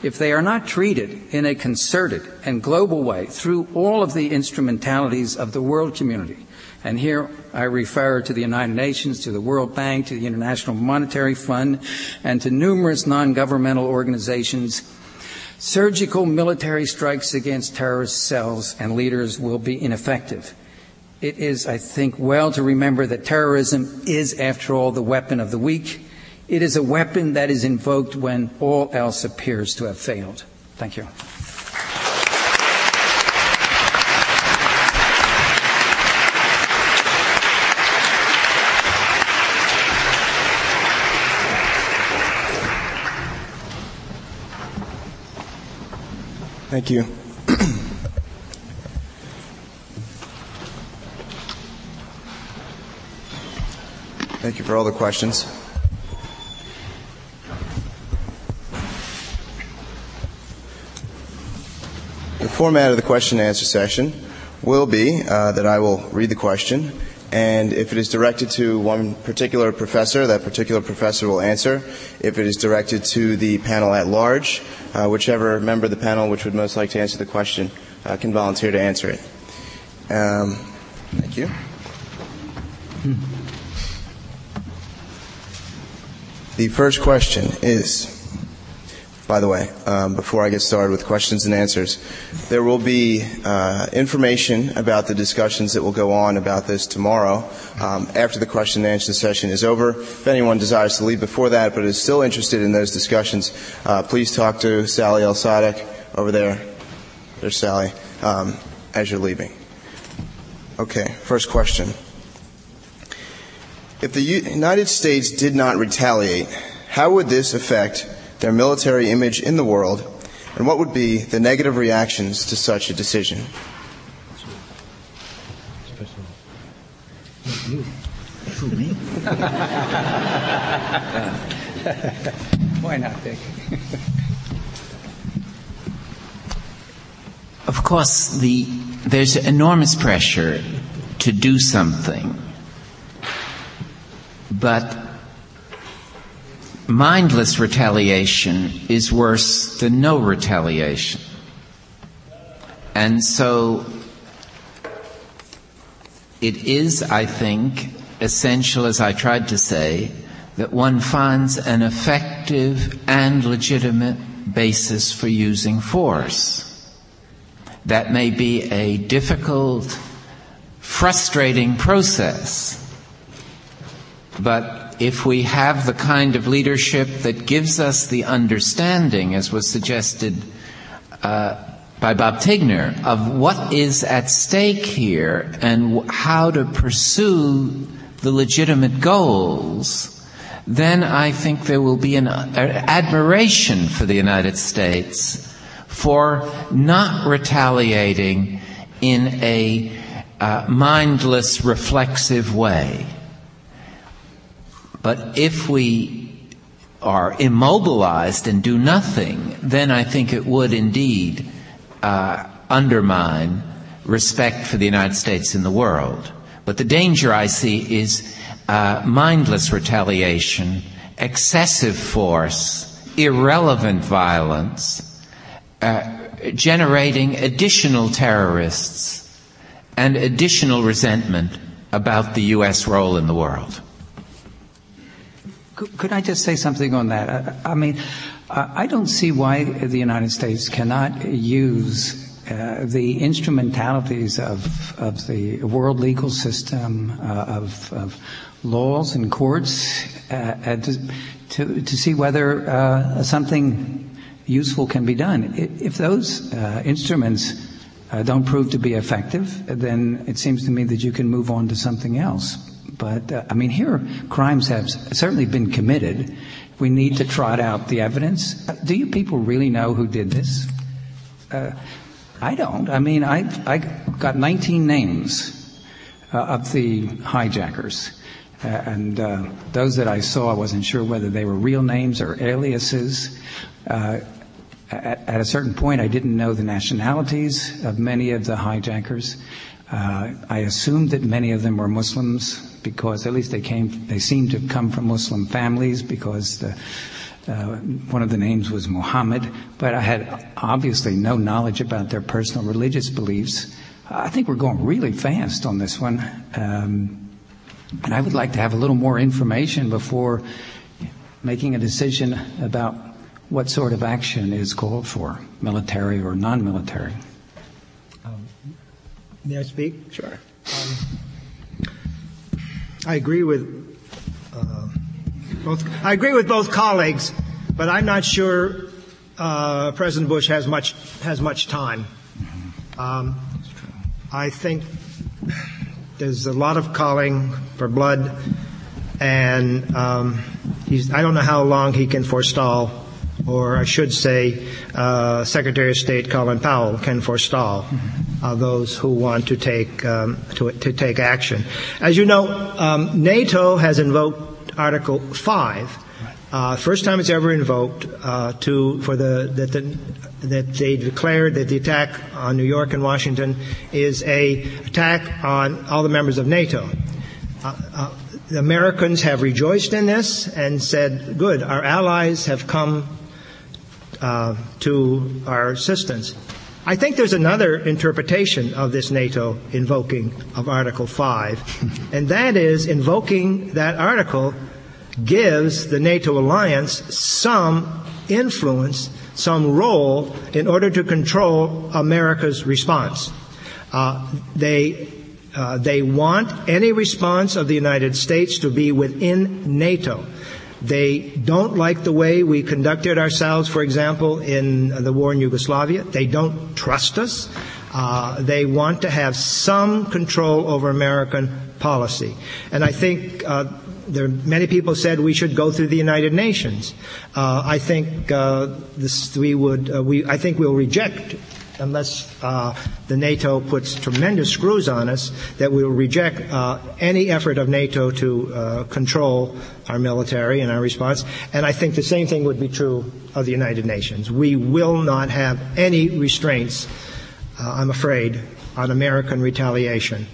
If they are not treated in a concerted and global way through all of the instrumentalities of the world community, and here I refer to the United Nations, to the World Bank, to the International Monetary Fund, and to numerous non-governmental organizations, Surgical military strikes against terrorist cells and leaders will be ineffective. It is, I think, well to remember that terrorism is, after all, the weapon of the weak. It is a weapon that is invoked when all else appears to have failed. Thank you. Thank you. Thank you for all the questions. The format of the question and answer session will be uh, that I will read the question, and if it is directed to one particular professor, that particular professor will answer. If it is directed to the panel at large, uh, whichever member of the panel which would most like to answer the question uh, can volunteer to answer it. Um, thank you. The first question is, by the way, um, before I get started with questions and answers, there will be uh, information about the discussions that will go on about this tomorrow um, after the question and answer session is over. If anyone desires to leave before that but is still interested in those discussions, uh, please talk to Sally El Sadek over there. There's Sally um, as you're leaving. Okay, first question. If the United States did not retaliate, how would this affect their military image in the world, and what would be the negative reactions to such a decision? Why not, Dick? Of course, the, there's enormous pressure to do something, but mindless retaliation is worse than no retaliation. And so it is, I think, essential, as I tried to say, that one finds an effective and legitimate basis for using force. That may be a difficult, frustrating process, but if we have the kind of leadership that gives us the understanding, as was suggested uh, by Bob Tignor, of what is at stake here and how to pursue the legitimate goals, then I think there will be an admiration for the United States for not retaliating in a uh, mindless, reflexive way. But if we are immobilized and do nothing, then I think it would indeed uh, undermine respect for the United States in the world. But the danger I see is uh, mindless retaliation, excessive force, irrelevant violence, uh, generating additional terrorists and additional resentment about the U.S. role in the world. Could I just say something on that? I, mean, I don't see why the United States cannot use uh, the instrumentalities of, of the world legal system, uh, of, of, laws and courts, uh, to, to, to, see whether uh, something useful can be done. If those uh, instruments uh, don't prove to be effective, then it seems to me that you can move on to something else. But uh, I mean, here crimes have certainly been committed. We need to trot out the evidence. Do you people really know who did this? Uh, I don't. I mean, I I got 19 names uh, of the hijackers. Uh, and uh, those that I saw, I wasn't sure whether they were real names or aliases. Uh, at, at, a certain point, I didn't know the nationalities of many of the hijackers. Uh, I assumed that many of them were Muslims because at least they came, they seemed to come from Muslim families because the, uh, one of the names was Muhammad, but I had obviously no knowledge about their personal religious beliefs. I think we're going really fast on this one. Um, and I would like to have a little more information before making a decision about what sort of action is called for, military or non-military. Um, may I speak? Sure. Um, I agree with uh, both. I agree with both colleagues, but I'm not sure uh, President Bush has much has much time. Um, I think there's a lot of calling for blood, and um, I don't know how long he can forestall, or I should say, uh, Secretary of State Colin Powell can forestall uh, those who want to take um, to, to, take action. As you know, um, NATO has invoked Article Five. Uh, first time it's ever invoked uh, to for the that the that they declared that the attack on New York and Washington is a attack on all the members of NATO. Uh, uh, the Americans have rejoiced in this and said, "Good, our allies have come uh, to our assistance." I think there's another interpretation of this NATO invoking of Article 5, and that is invoking that article gives the NATO alliance some influence some role in order to control America's response. Uh, they uh, they want any response of the United States to be within NATO. They don't like the way we conducted ourselves, for example, in the war in Yugoslavia. They don't trust us. Uh, they want to have some control over American policy. And I think uh, there many people said we should go through the United Nations. Uh, I think uh, this, we would. Uh, we I think we'll reject unless uh, the NATO puts tremendous screws on us, that we will reject uh, any effort of NATO to uh, control our military and our response. And I think the same thing would be true of the United Nations. We will not have any restraints, uh, I'm afraid, on American retaliation.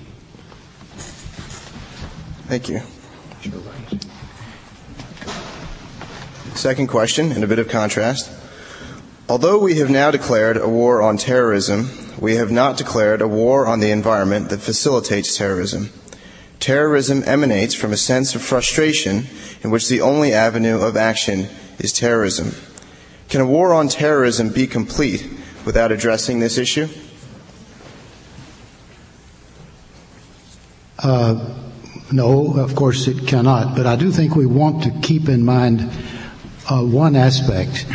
Thank you. Second question, in a bit of contrast. Although we have now declared a war on terrorism, we have not declared a war on the environment that facilitates terrorism. Terrorism emanates from a sense of frustration in which the only avenue of action is terrorism. Can a war on terrorism be complete without addressing this issue? Uh, no, of course it cannot, but I do think we want to keep in mind uh, one aspect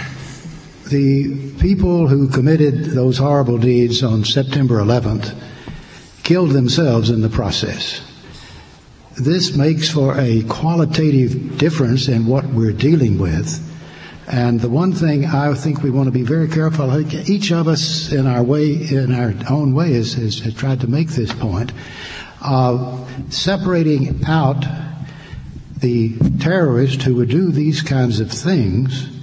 the people who committed those horrible deeds on September 11th killed themselves in the process. This makes for a qualitative difference in what we're dealing with. And the one thing I think we want to be very careful, I think each of us in our way, in our own way has, has, has tried to make this point, of separating out the terrorist who would do these kinds of things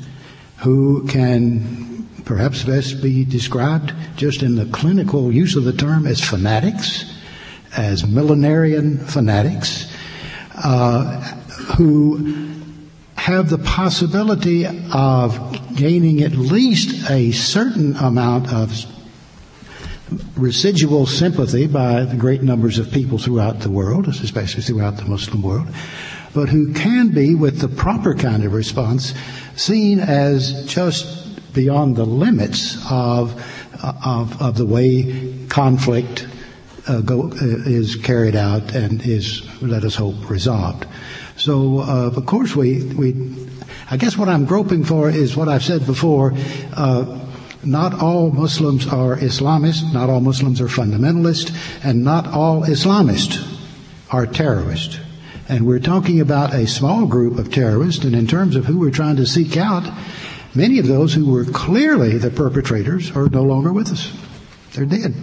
who can perhaps best be described just in the clinical use of the term as fanatics, as millenarian fanatics, uh, who have the possibility of gaining at least a certain amount of residual sympathy by the great numbers of people throughout the world, especially throughout the Muslim world, but who can be, with the proper kind of response, seen as just beyond the limits of, of, of the way conflict uh, go, uh, is carried out and is, let us hope, resolved. So, uh, of course, we, we, I guess what I'm groping for is what I've said before. Uh, not all Muslims are Islamists, not all Muslims are fundamentalist, and not all Islamists are terrorists. And we're talking about a small group of terrorists, and in terms of who we're trying to seek out, many of those who were clearly the perpetrators are no longer with us. They're dead.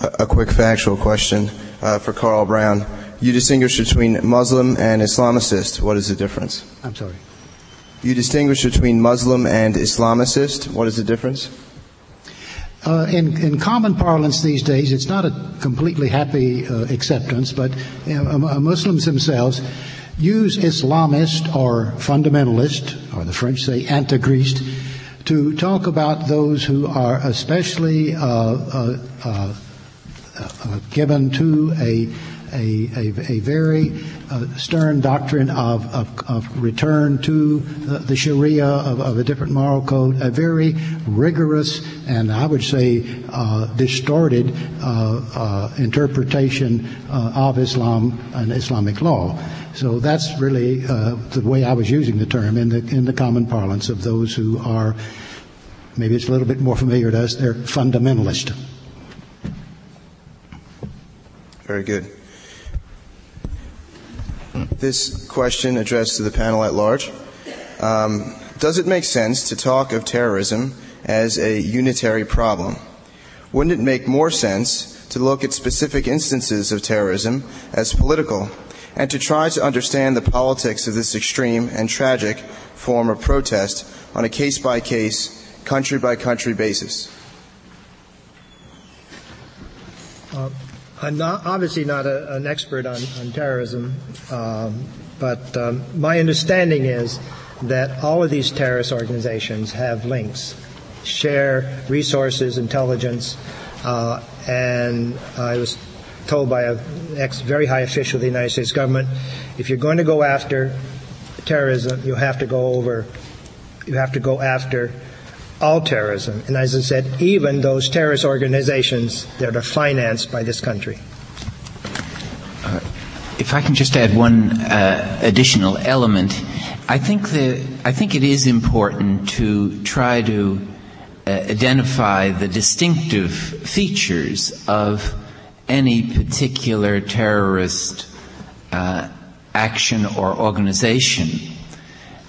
A, quick factual question uh, for Carl Brown. You distinguish between Muslim and Islamicist. What is the difference? I'm sorry. You distinguish between Muslim and Islamicist. What is the difference? Uh, in, in, common parlance these days, it's not a completely happy uh, acceptance, but you know, Muslims themselves use Islamist or fundamentalist, or the French say intégriste, to talk about those who are especially uh, uh, uh, uh given to a a, a, a very uh, stern doctrine of, of, of, return to the, the Sharia, of, of, a different moral code, a very rigorous and I would say uh, distorted uh, uh interpretation uh, of Islam and Islamic law. So that's really the way I was using the term in the in the common parlance of those who are maybe it's a little bit more familiar to us. They're fundamentalist. Very good. This question addressed to the panel at large. Um, does it make sense to talk of terrorism as a unitary problem? Wouldn't it make more sense to look at specific instances of terrorism as political and to try to understand the politics of this extreme and tragic form of protest on a case by case, country by country basis? Uh, I'm not, obviously not a, an expert on, on terrorism, um, but um, my understanding is that all of these terrorist organizations have links, share resources, intelligence, uh, and I was told by a ex very high official of the United States government, if you're going to go after terrorism, you have to go over, you have to go after all terrorism. And as I said, even those terrorist organizations that are financed by this country. Uh, if I can just add one uh, additional element, I think that I think it is important to try to uh, identify the distinctive features of any particular terrorist uh, action or organization.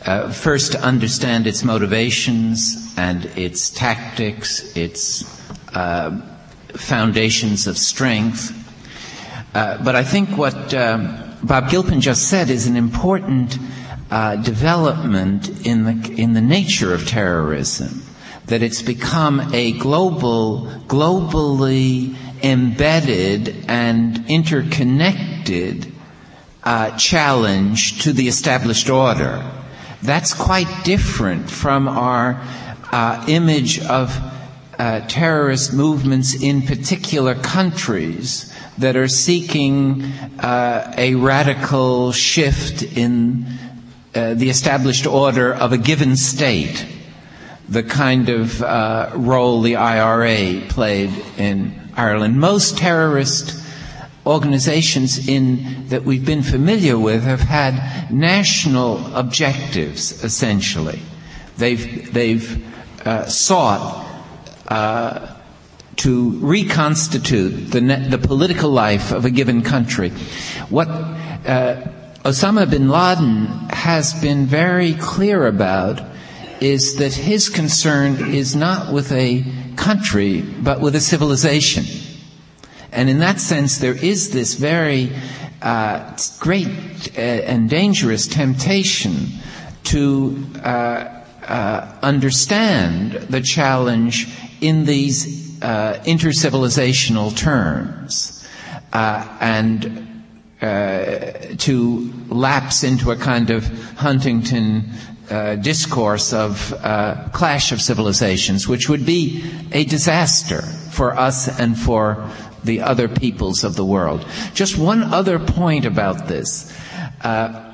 Uh, first, to understand its motivations and its tactics, its uh, foundations of strength. Uh, but I think what um, Bob Gilpin just said is an important uh, development in the in the nature of terrorism. That it's become a global, globally embedded and interconnected uh, challenge to the established order. That's quite different from our uh, image of uh, terrorist movements in particular countries that are seeking uh, a radical shift in uh, the established order of a given state, the kind of uh, role the IRA played in Ireland. Most terrorist organizations in, that we've been familiar with have had national objectives, essentially. They've, they've uh, sought uh, to reconstitute the, the, political life of a given country. What uh, Osama bin Laden has been very clear about is that his concern is not with a country, but with a civilization. And in that sense, there is this very uh, great uh, and dangerous temptation to uh, uh understand the challenge in these uh, intercivilizational terms uh, and to lapse into a kind of Huntington uh, discourse of uh, clash of civilizations, which would be a disaster for us and for the other peoples of the world. Just one other point about this. Uh,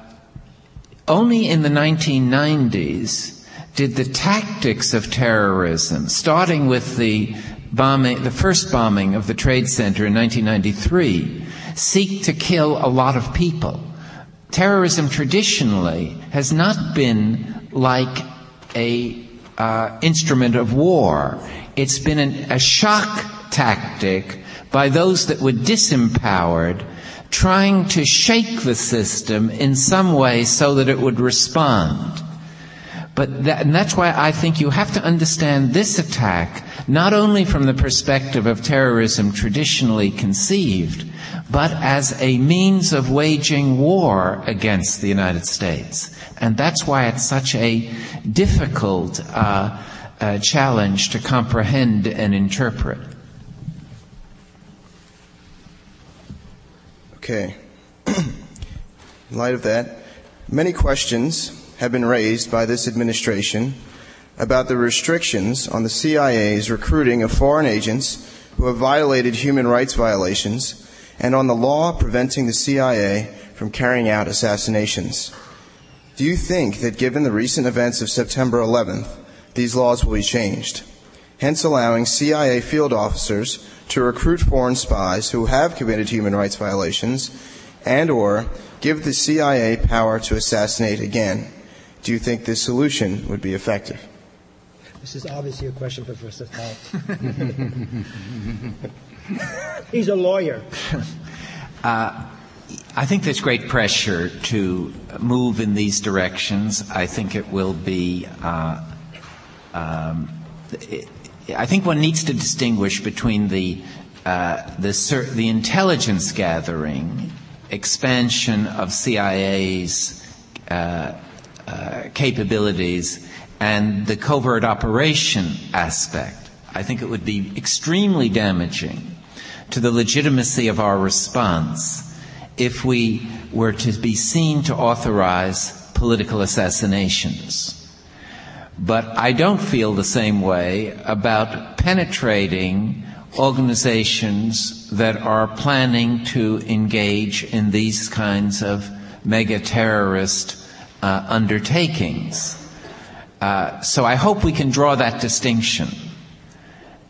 only in the 1990s did the tactics of terrorism, starting with the bombing, the first bombing of the Trade Center in 1993, seek to kill a lot of people. Terrorism traditionally has not been like a uh, instrument of war. It's been an, a shock tactic by those that were disempowered, trying to shake the system in some way so that it would respond. But that, and that's why I think you have to understand this attack not only from the perspective of terrorism traditionally conceived, but as a means of waging war against the United States. And that's why it's such a difficult uh, uh, challenge to comprehend and interpret. Okay. In light of that, many questions have been raised by this administration about the restrictions on the CIA's recruiting of foreign agents who have violated human rights violations and on the law preventing the CIA from carrying out assassinations. Do you think that given the recent events of September 11th, these laws will be changed, hence allowing CIA field officers to recruit foreign spies who have committed human rights violations and or give the CIA power to assassinate again? Do you think this solution would be effective? This is obviously a question for Professor Falk. He's a lawyer. Uh, I think there's great pressure to move in these directions. I think it will be. Uh, um, it, I think one needs to distinguish between the uh, the, the intelligence gathering expansion of CIA's uh, uh, capabilities and the covert operation aspect. I think it would be extremely damaging to the legitimacy of our response if we were to be seen to authorize political assassinations. But I don't feel the same way about penetrating organizations that are planning to engage in these kinds of mega terrorist uh, undertakings. Uh, so I hope we can draw that distinction.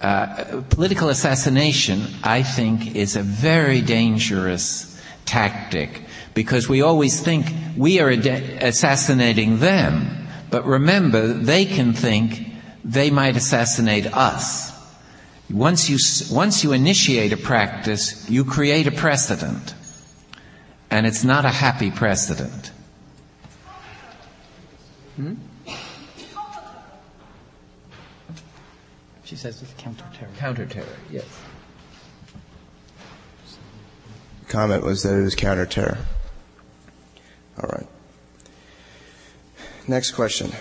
Uh, political assassination, I think, is a very dangerous tactic because we always think we are assassinating them. But remember, they can think they might assassinate us. Once you, once you initiate a practice, you create a precedent. And it's not a happy precedent. Hmm? She says it's counterterror. Counterterror, yes. comment was that it was counterterror. All right. Next question.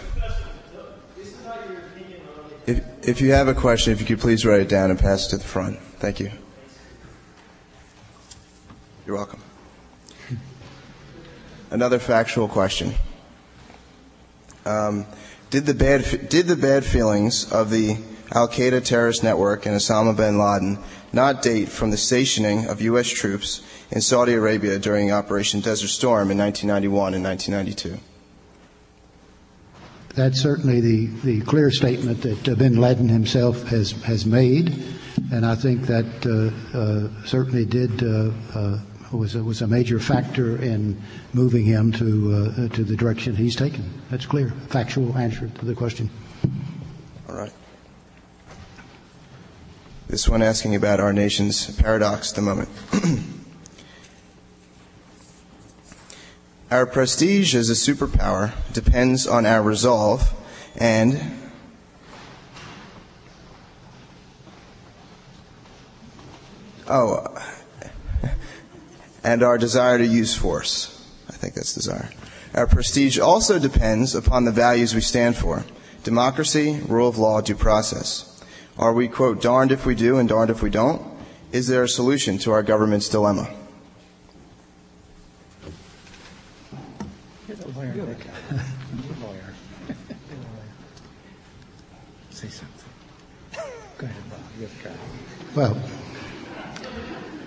If, if you have a question, if you could please write it down and pass it to the front. Thank you. You're welcome. Another factual question. Um, did the bad did the bad feelings of the Al Qaeda terrorist network and Osama bin Laden not date from the stationing of U.S. troops in Saudi Arabia during Operation Desert Storm in 1991 and 1992? That's certainly the, the clear statement that uh, bin Laden himself has, has made, and I think that uh, uh, certainly did was a, was a major factor in moving him to uh, to the direction he's taken. That's clear, factual answer to the question. All right. This one asking about our nation's paradox at the moment. our prestige as a superpower depends on our resolve and oh and our desire to use force. I think that's desire. Our prestige also depends upon the values we stand for democracy, rule of law, due process. Are we, quote, darned if we do and darned if we don't? Is there a solution to our government's dilemma? Say something. Go ahead, Bob. You're the Well,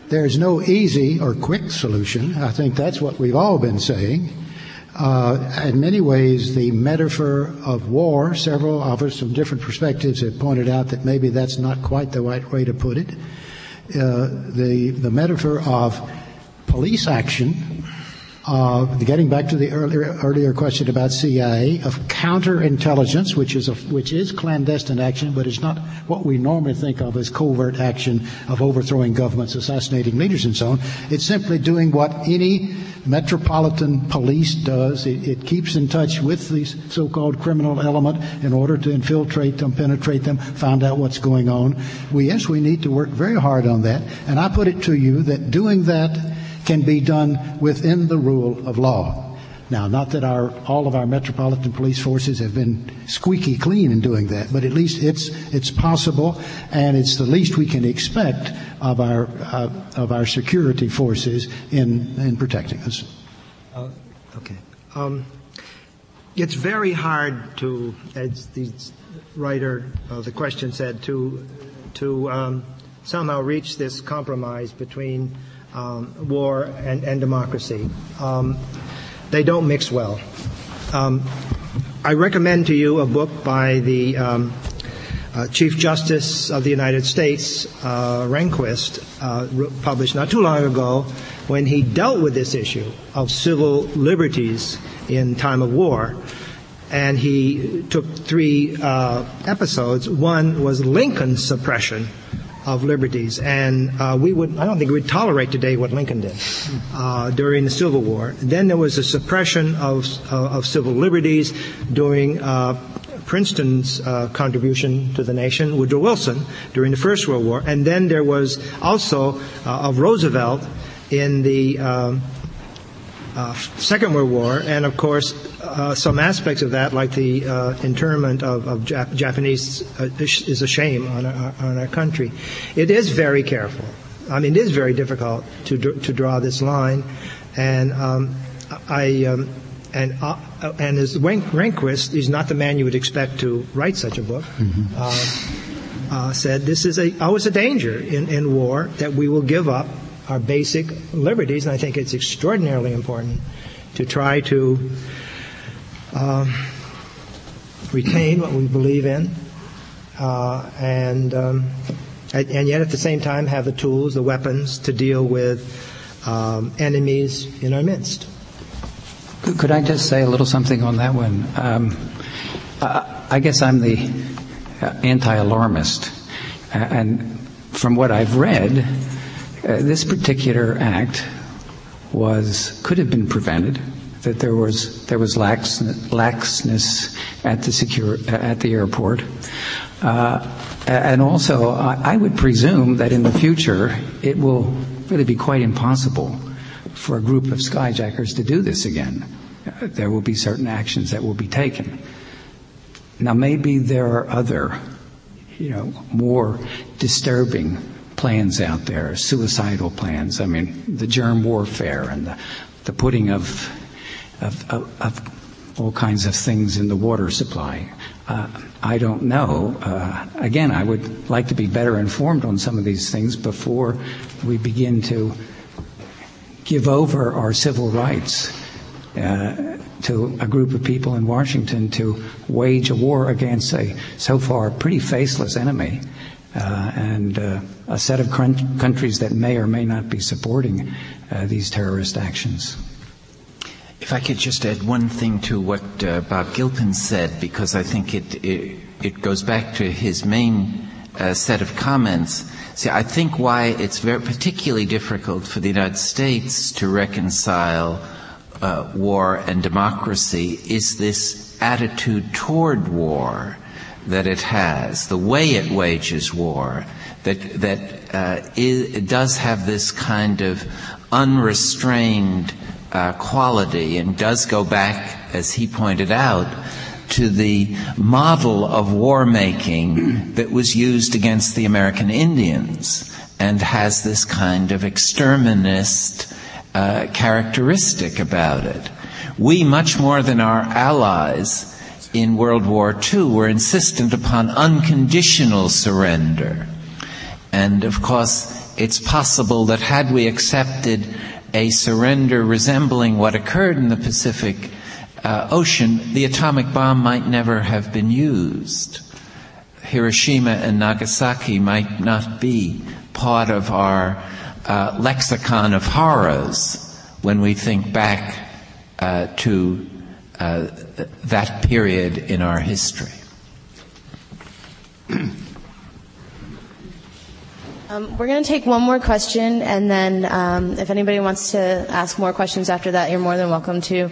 there's no easy or quick solution. I think that's what we've all been saying. Uh, in many ways, the metaphor of war, several of us from different perspectives have pointed out that maybe that's not quite the right way to put it. Uh, the, the metaphor of police action uh, getting back to the earlier, earlier question about CIA, of counterintelligence, which is, a, which is clandestine action, but it's not what we normally think of as covert action of overthrowing governments, assassinating leaders, and so on. It's simply doing what any metropolitan police does. It, it keeps in touch with the so-called criminal element in order to infiltrate them, penetrate them, find out what's going on. We, yes, we need to work very hard on that. And I put it to you that doing that can be done within the rule of law. Now, not that our, all of our metropolitan police forces have been squeaky clean in doing that, but at least it's, it's possible and it's the least we can expect of our, uh, of our security forces in, in protecting us. Uh, okay. Um, it's very hard to, as the writer of the question said, to, to um, somehow reach this compromise between um, war and, and democracy. Um, they don't mix well. Um, I recommend to you a book by the um, uh, Chief Justice of the United States, uh, Rehnquist, uh, published not too long ago when he dealt with this issue of civil liberties in time of war. And he took three uh, episodes. One was Lincoln's suppression of liberties. And uh, we would, I don't think we'd tolerate today what Lincoln did uh, during the Civil War. Then there was a suppression of, uh, of civil liberties during uh, Princeton's uh, contribution to the nation, Woodrow Wilson, during the First World War. And then there was also uh, of Roosevelt in the um, uh, Second World War, and of course, uh, some aspects of that, like the uh, internment of, of Jap- Japanese, uh, is a shame on our, on our country. It is very careful. I mean, it is very difficult to to draw this line, and um, I um, and uh, and as Rehnquist is not the man you would expect to write such a book. Mm-hmm. Uh, said this is a always a danger in, in war that we will give up our basic liberties, and I think it's extraordinarily important to try to um, retain what we believe in, uh, and um, and yet at the same time have the tools, the weapons to deal with um, enemies in our midst. Could I just say a little something on that one? Um, I guess I'm the uh, anti-alarmist, and from what I've read, uh, this particular act was could have been prevented. That there was there was lax, laxness at the secure at the airport, uh, and also I, I would presume that in the future it will really be quite impossible for a group of skyjackers to do this again. There will be certain actions that will be taken. Now, maybe there are other, you know, more disturbing plans out there, suicidal plans. I mean, the germ warfare and the, the putting of, of, of, of all kinds of things in the water supply. Uh, I don't know. Uh, again, I would like to be better informed on some of these things before we begin to give over our civil rights uh, to a group of people in Washington to wage a war against a so far pretty faceless enemy uh, and uh, a set of countries that may or may not be supporting uh, these terrorist actions. If I could just add one thing to what uh, Bob Gilpin said, because I think it, it, it goes back to his main uh, set of comments. See, I think why it's very particularly difficult for the United States to reconcile uh, war and democracy is this attitude toward war that it has, the way it wages war, that that uh, it does have this kind of unrestrained uh, quality, and does go back, as he pointed out, to the model of war making that was used against the American Indians, and has this kind of exterminist uh, characteristic about it. We, much more than our allies in World War II, were insistent upon unconditional surrender. And of course, it's possible that had we accepted a surrender resembling what occurred in the Pacific uh, Ocean, the atomic bomb might never have been used. Hiroshima and Nagasaki might not be part of our uh, lexicon of horrors when we think back uh, to uh, that period in our history. Um, we're going to take one more question, and then um, if anybody wants to ask more questions after that, you're more than welcome to.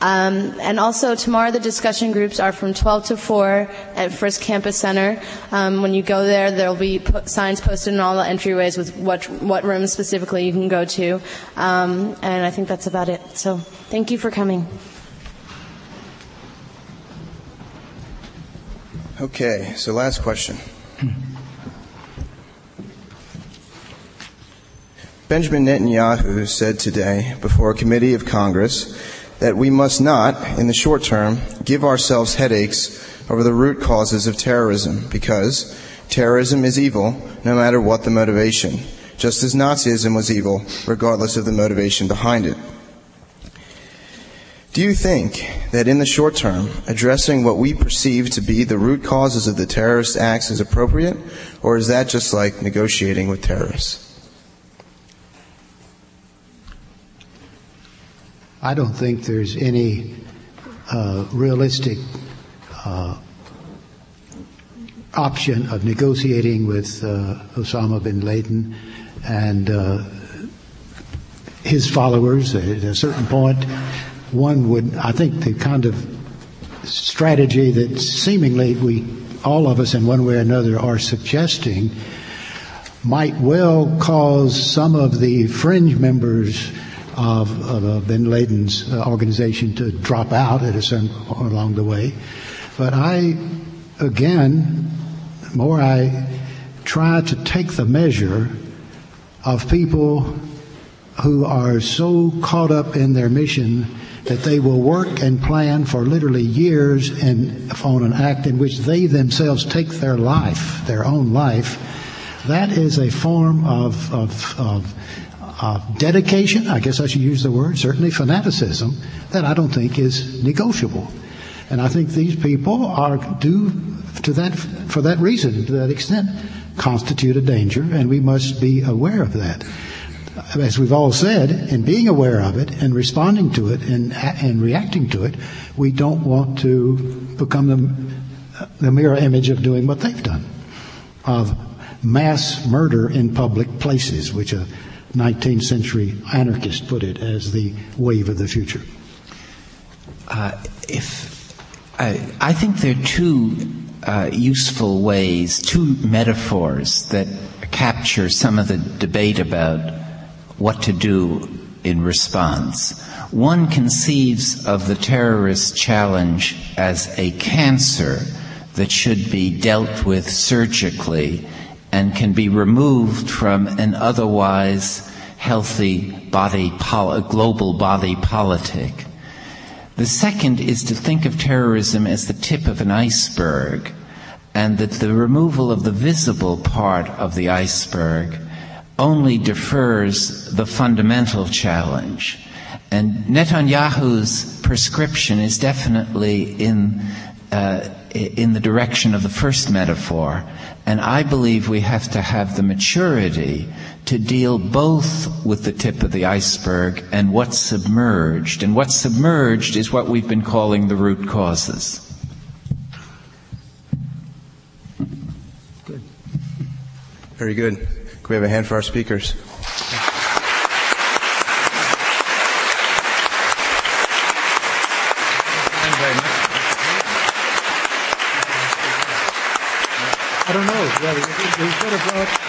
Um, and also, tomorrow the discussion groups are from 12 to 4 at Frist Campus Center. Um, when you go there, there will be po- signs posted in all the entryways with what, what room specifically you can go to. Um, and I think that's about it. So, thank you for coming. Okay, so last question. Benjamin Netanyahu said today before a committee of Congress that we must not, in the short term, give ourselves headaches over the root causes of terrorism because terrorism is evil no matter what the motivation, just as Nazism was evil regardless of the motivation behind it. Do you think that in the short term, addressing what we perceive to be the root causes of the terrorist acts is appropriate, or is that just like negotiating with terrorists? I don't think there's any uh, realistic uh, option of negotiating with uh, Osama bin Laden and uh, his followers at a certain point. One would, I think, the kind of strategy that seemingly we, all of us in one way or another, are suggesting might well cause some of the fringe members of, of uh, bin Laden's uh, organization to drop out at a certain along the way. But I, again, the more I try to take the measure of people who are so caught up in their mission that they will work and plan for literally years and on an act in which they themselves take their life, their own life. That is a form of, of, of uh, dedication, I guess I should use the word, certainly fanaticism, that I don't think is negotiable. And I think these people are do to that for that reason, to that extent, constitute a danger, and we must be aware of that. as we've all said, in being aware of it and responding to it and, and reacting to it, we don't want to become the, the mirror image of doing what they've done, of mass murder in public places, which a 19th century anarchist put it as the wave of the future. Uh, if I, I, think there are two uh, useful ways, two metaphors that capture some of the debate about what to do in response. One conceives of the terrorist challenge as a cancer that should be dealt with surgically and can be removed from an otherwise healthy body, global body politic. The second is to think of terrorism as the tip of an iceberg and that the removal of the visible part of the iceberg only defers the fundamental challenge. And Netanyahu's prescription is definitely in, uh, in the direction of the first metaphor. And I believe we have to have the maturity to deal both with the tip of the iceberg and what's submerged. And what's submerged is what we've been calling the root causes. Good. Very good. Can we have a hand for our speakers? I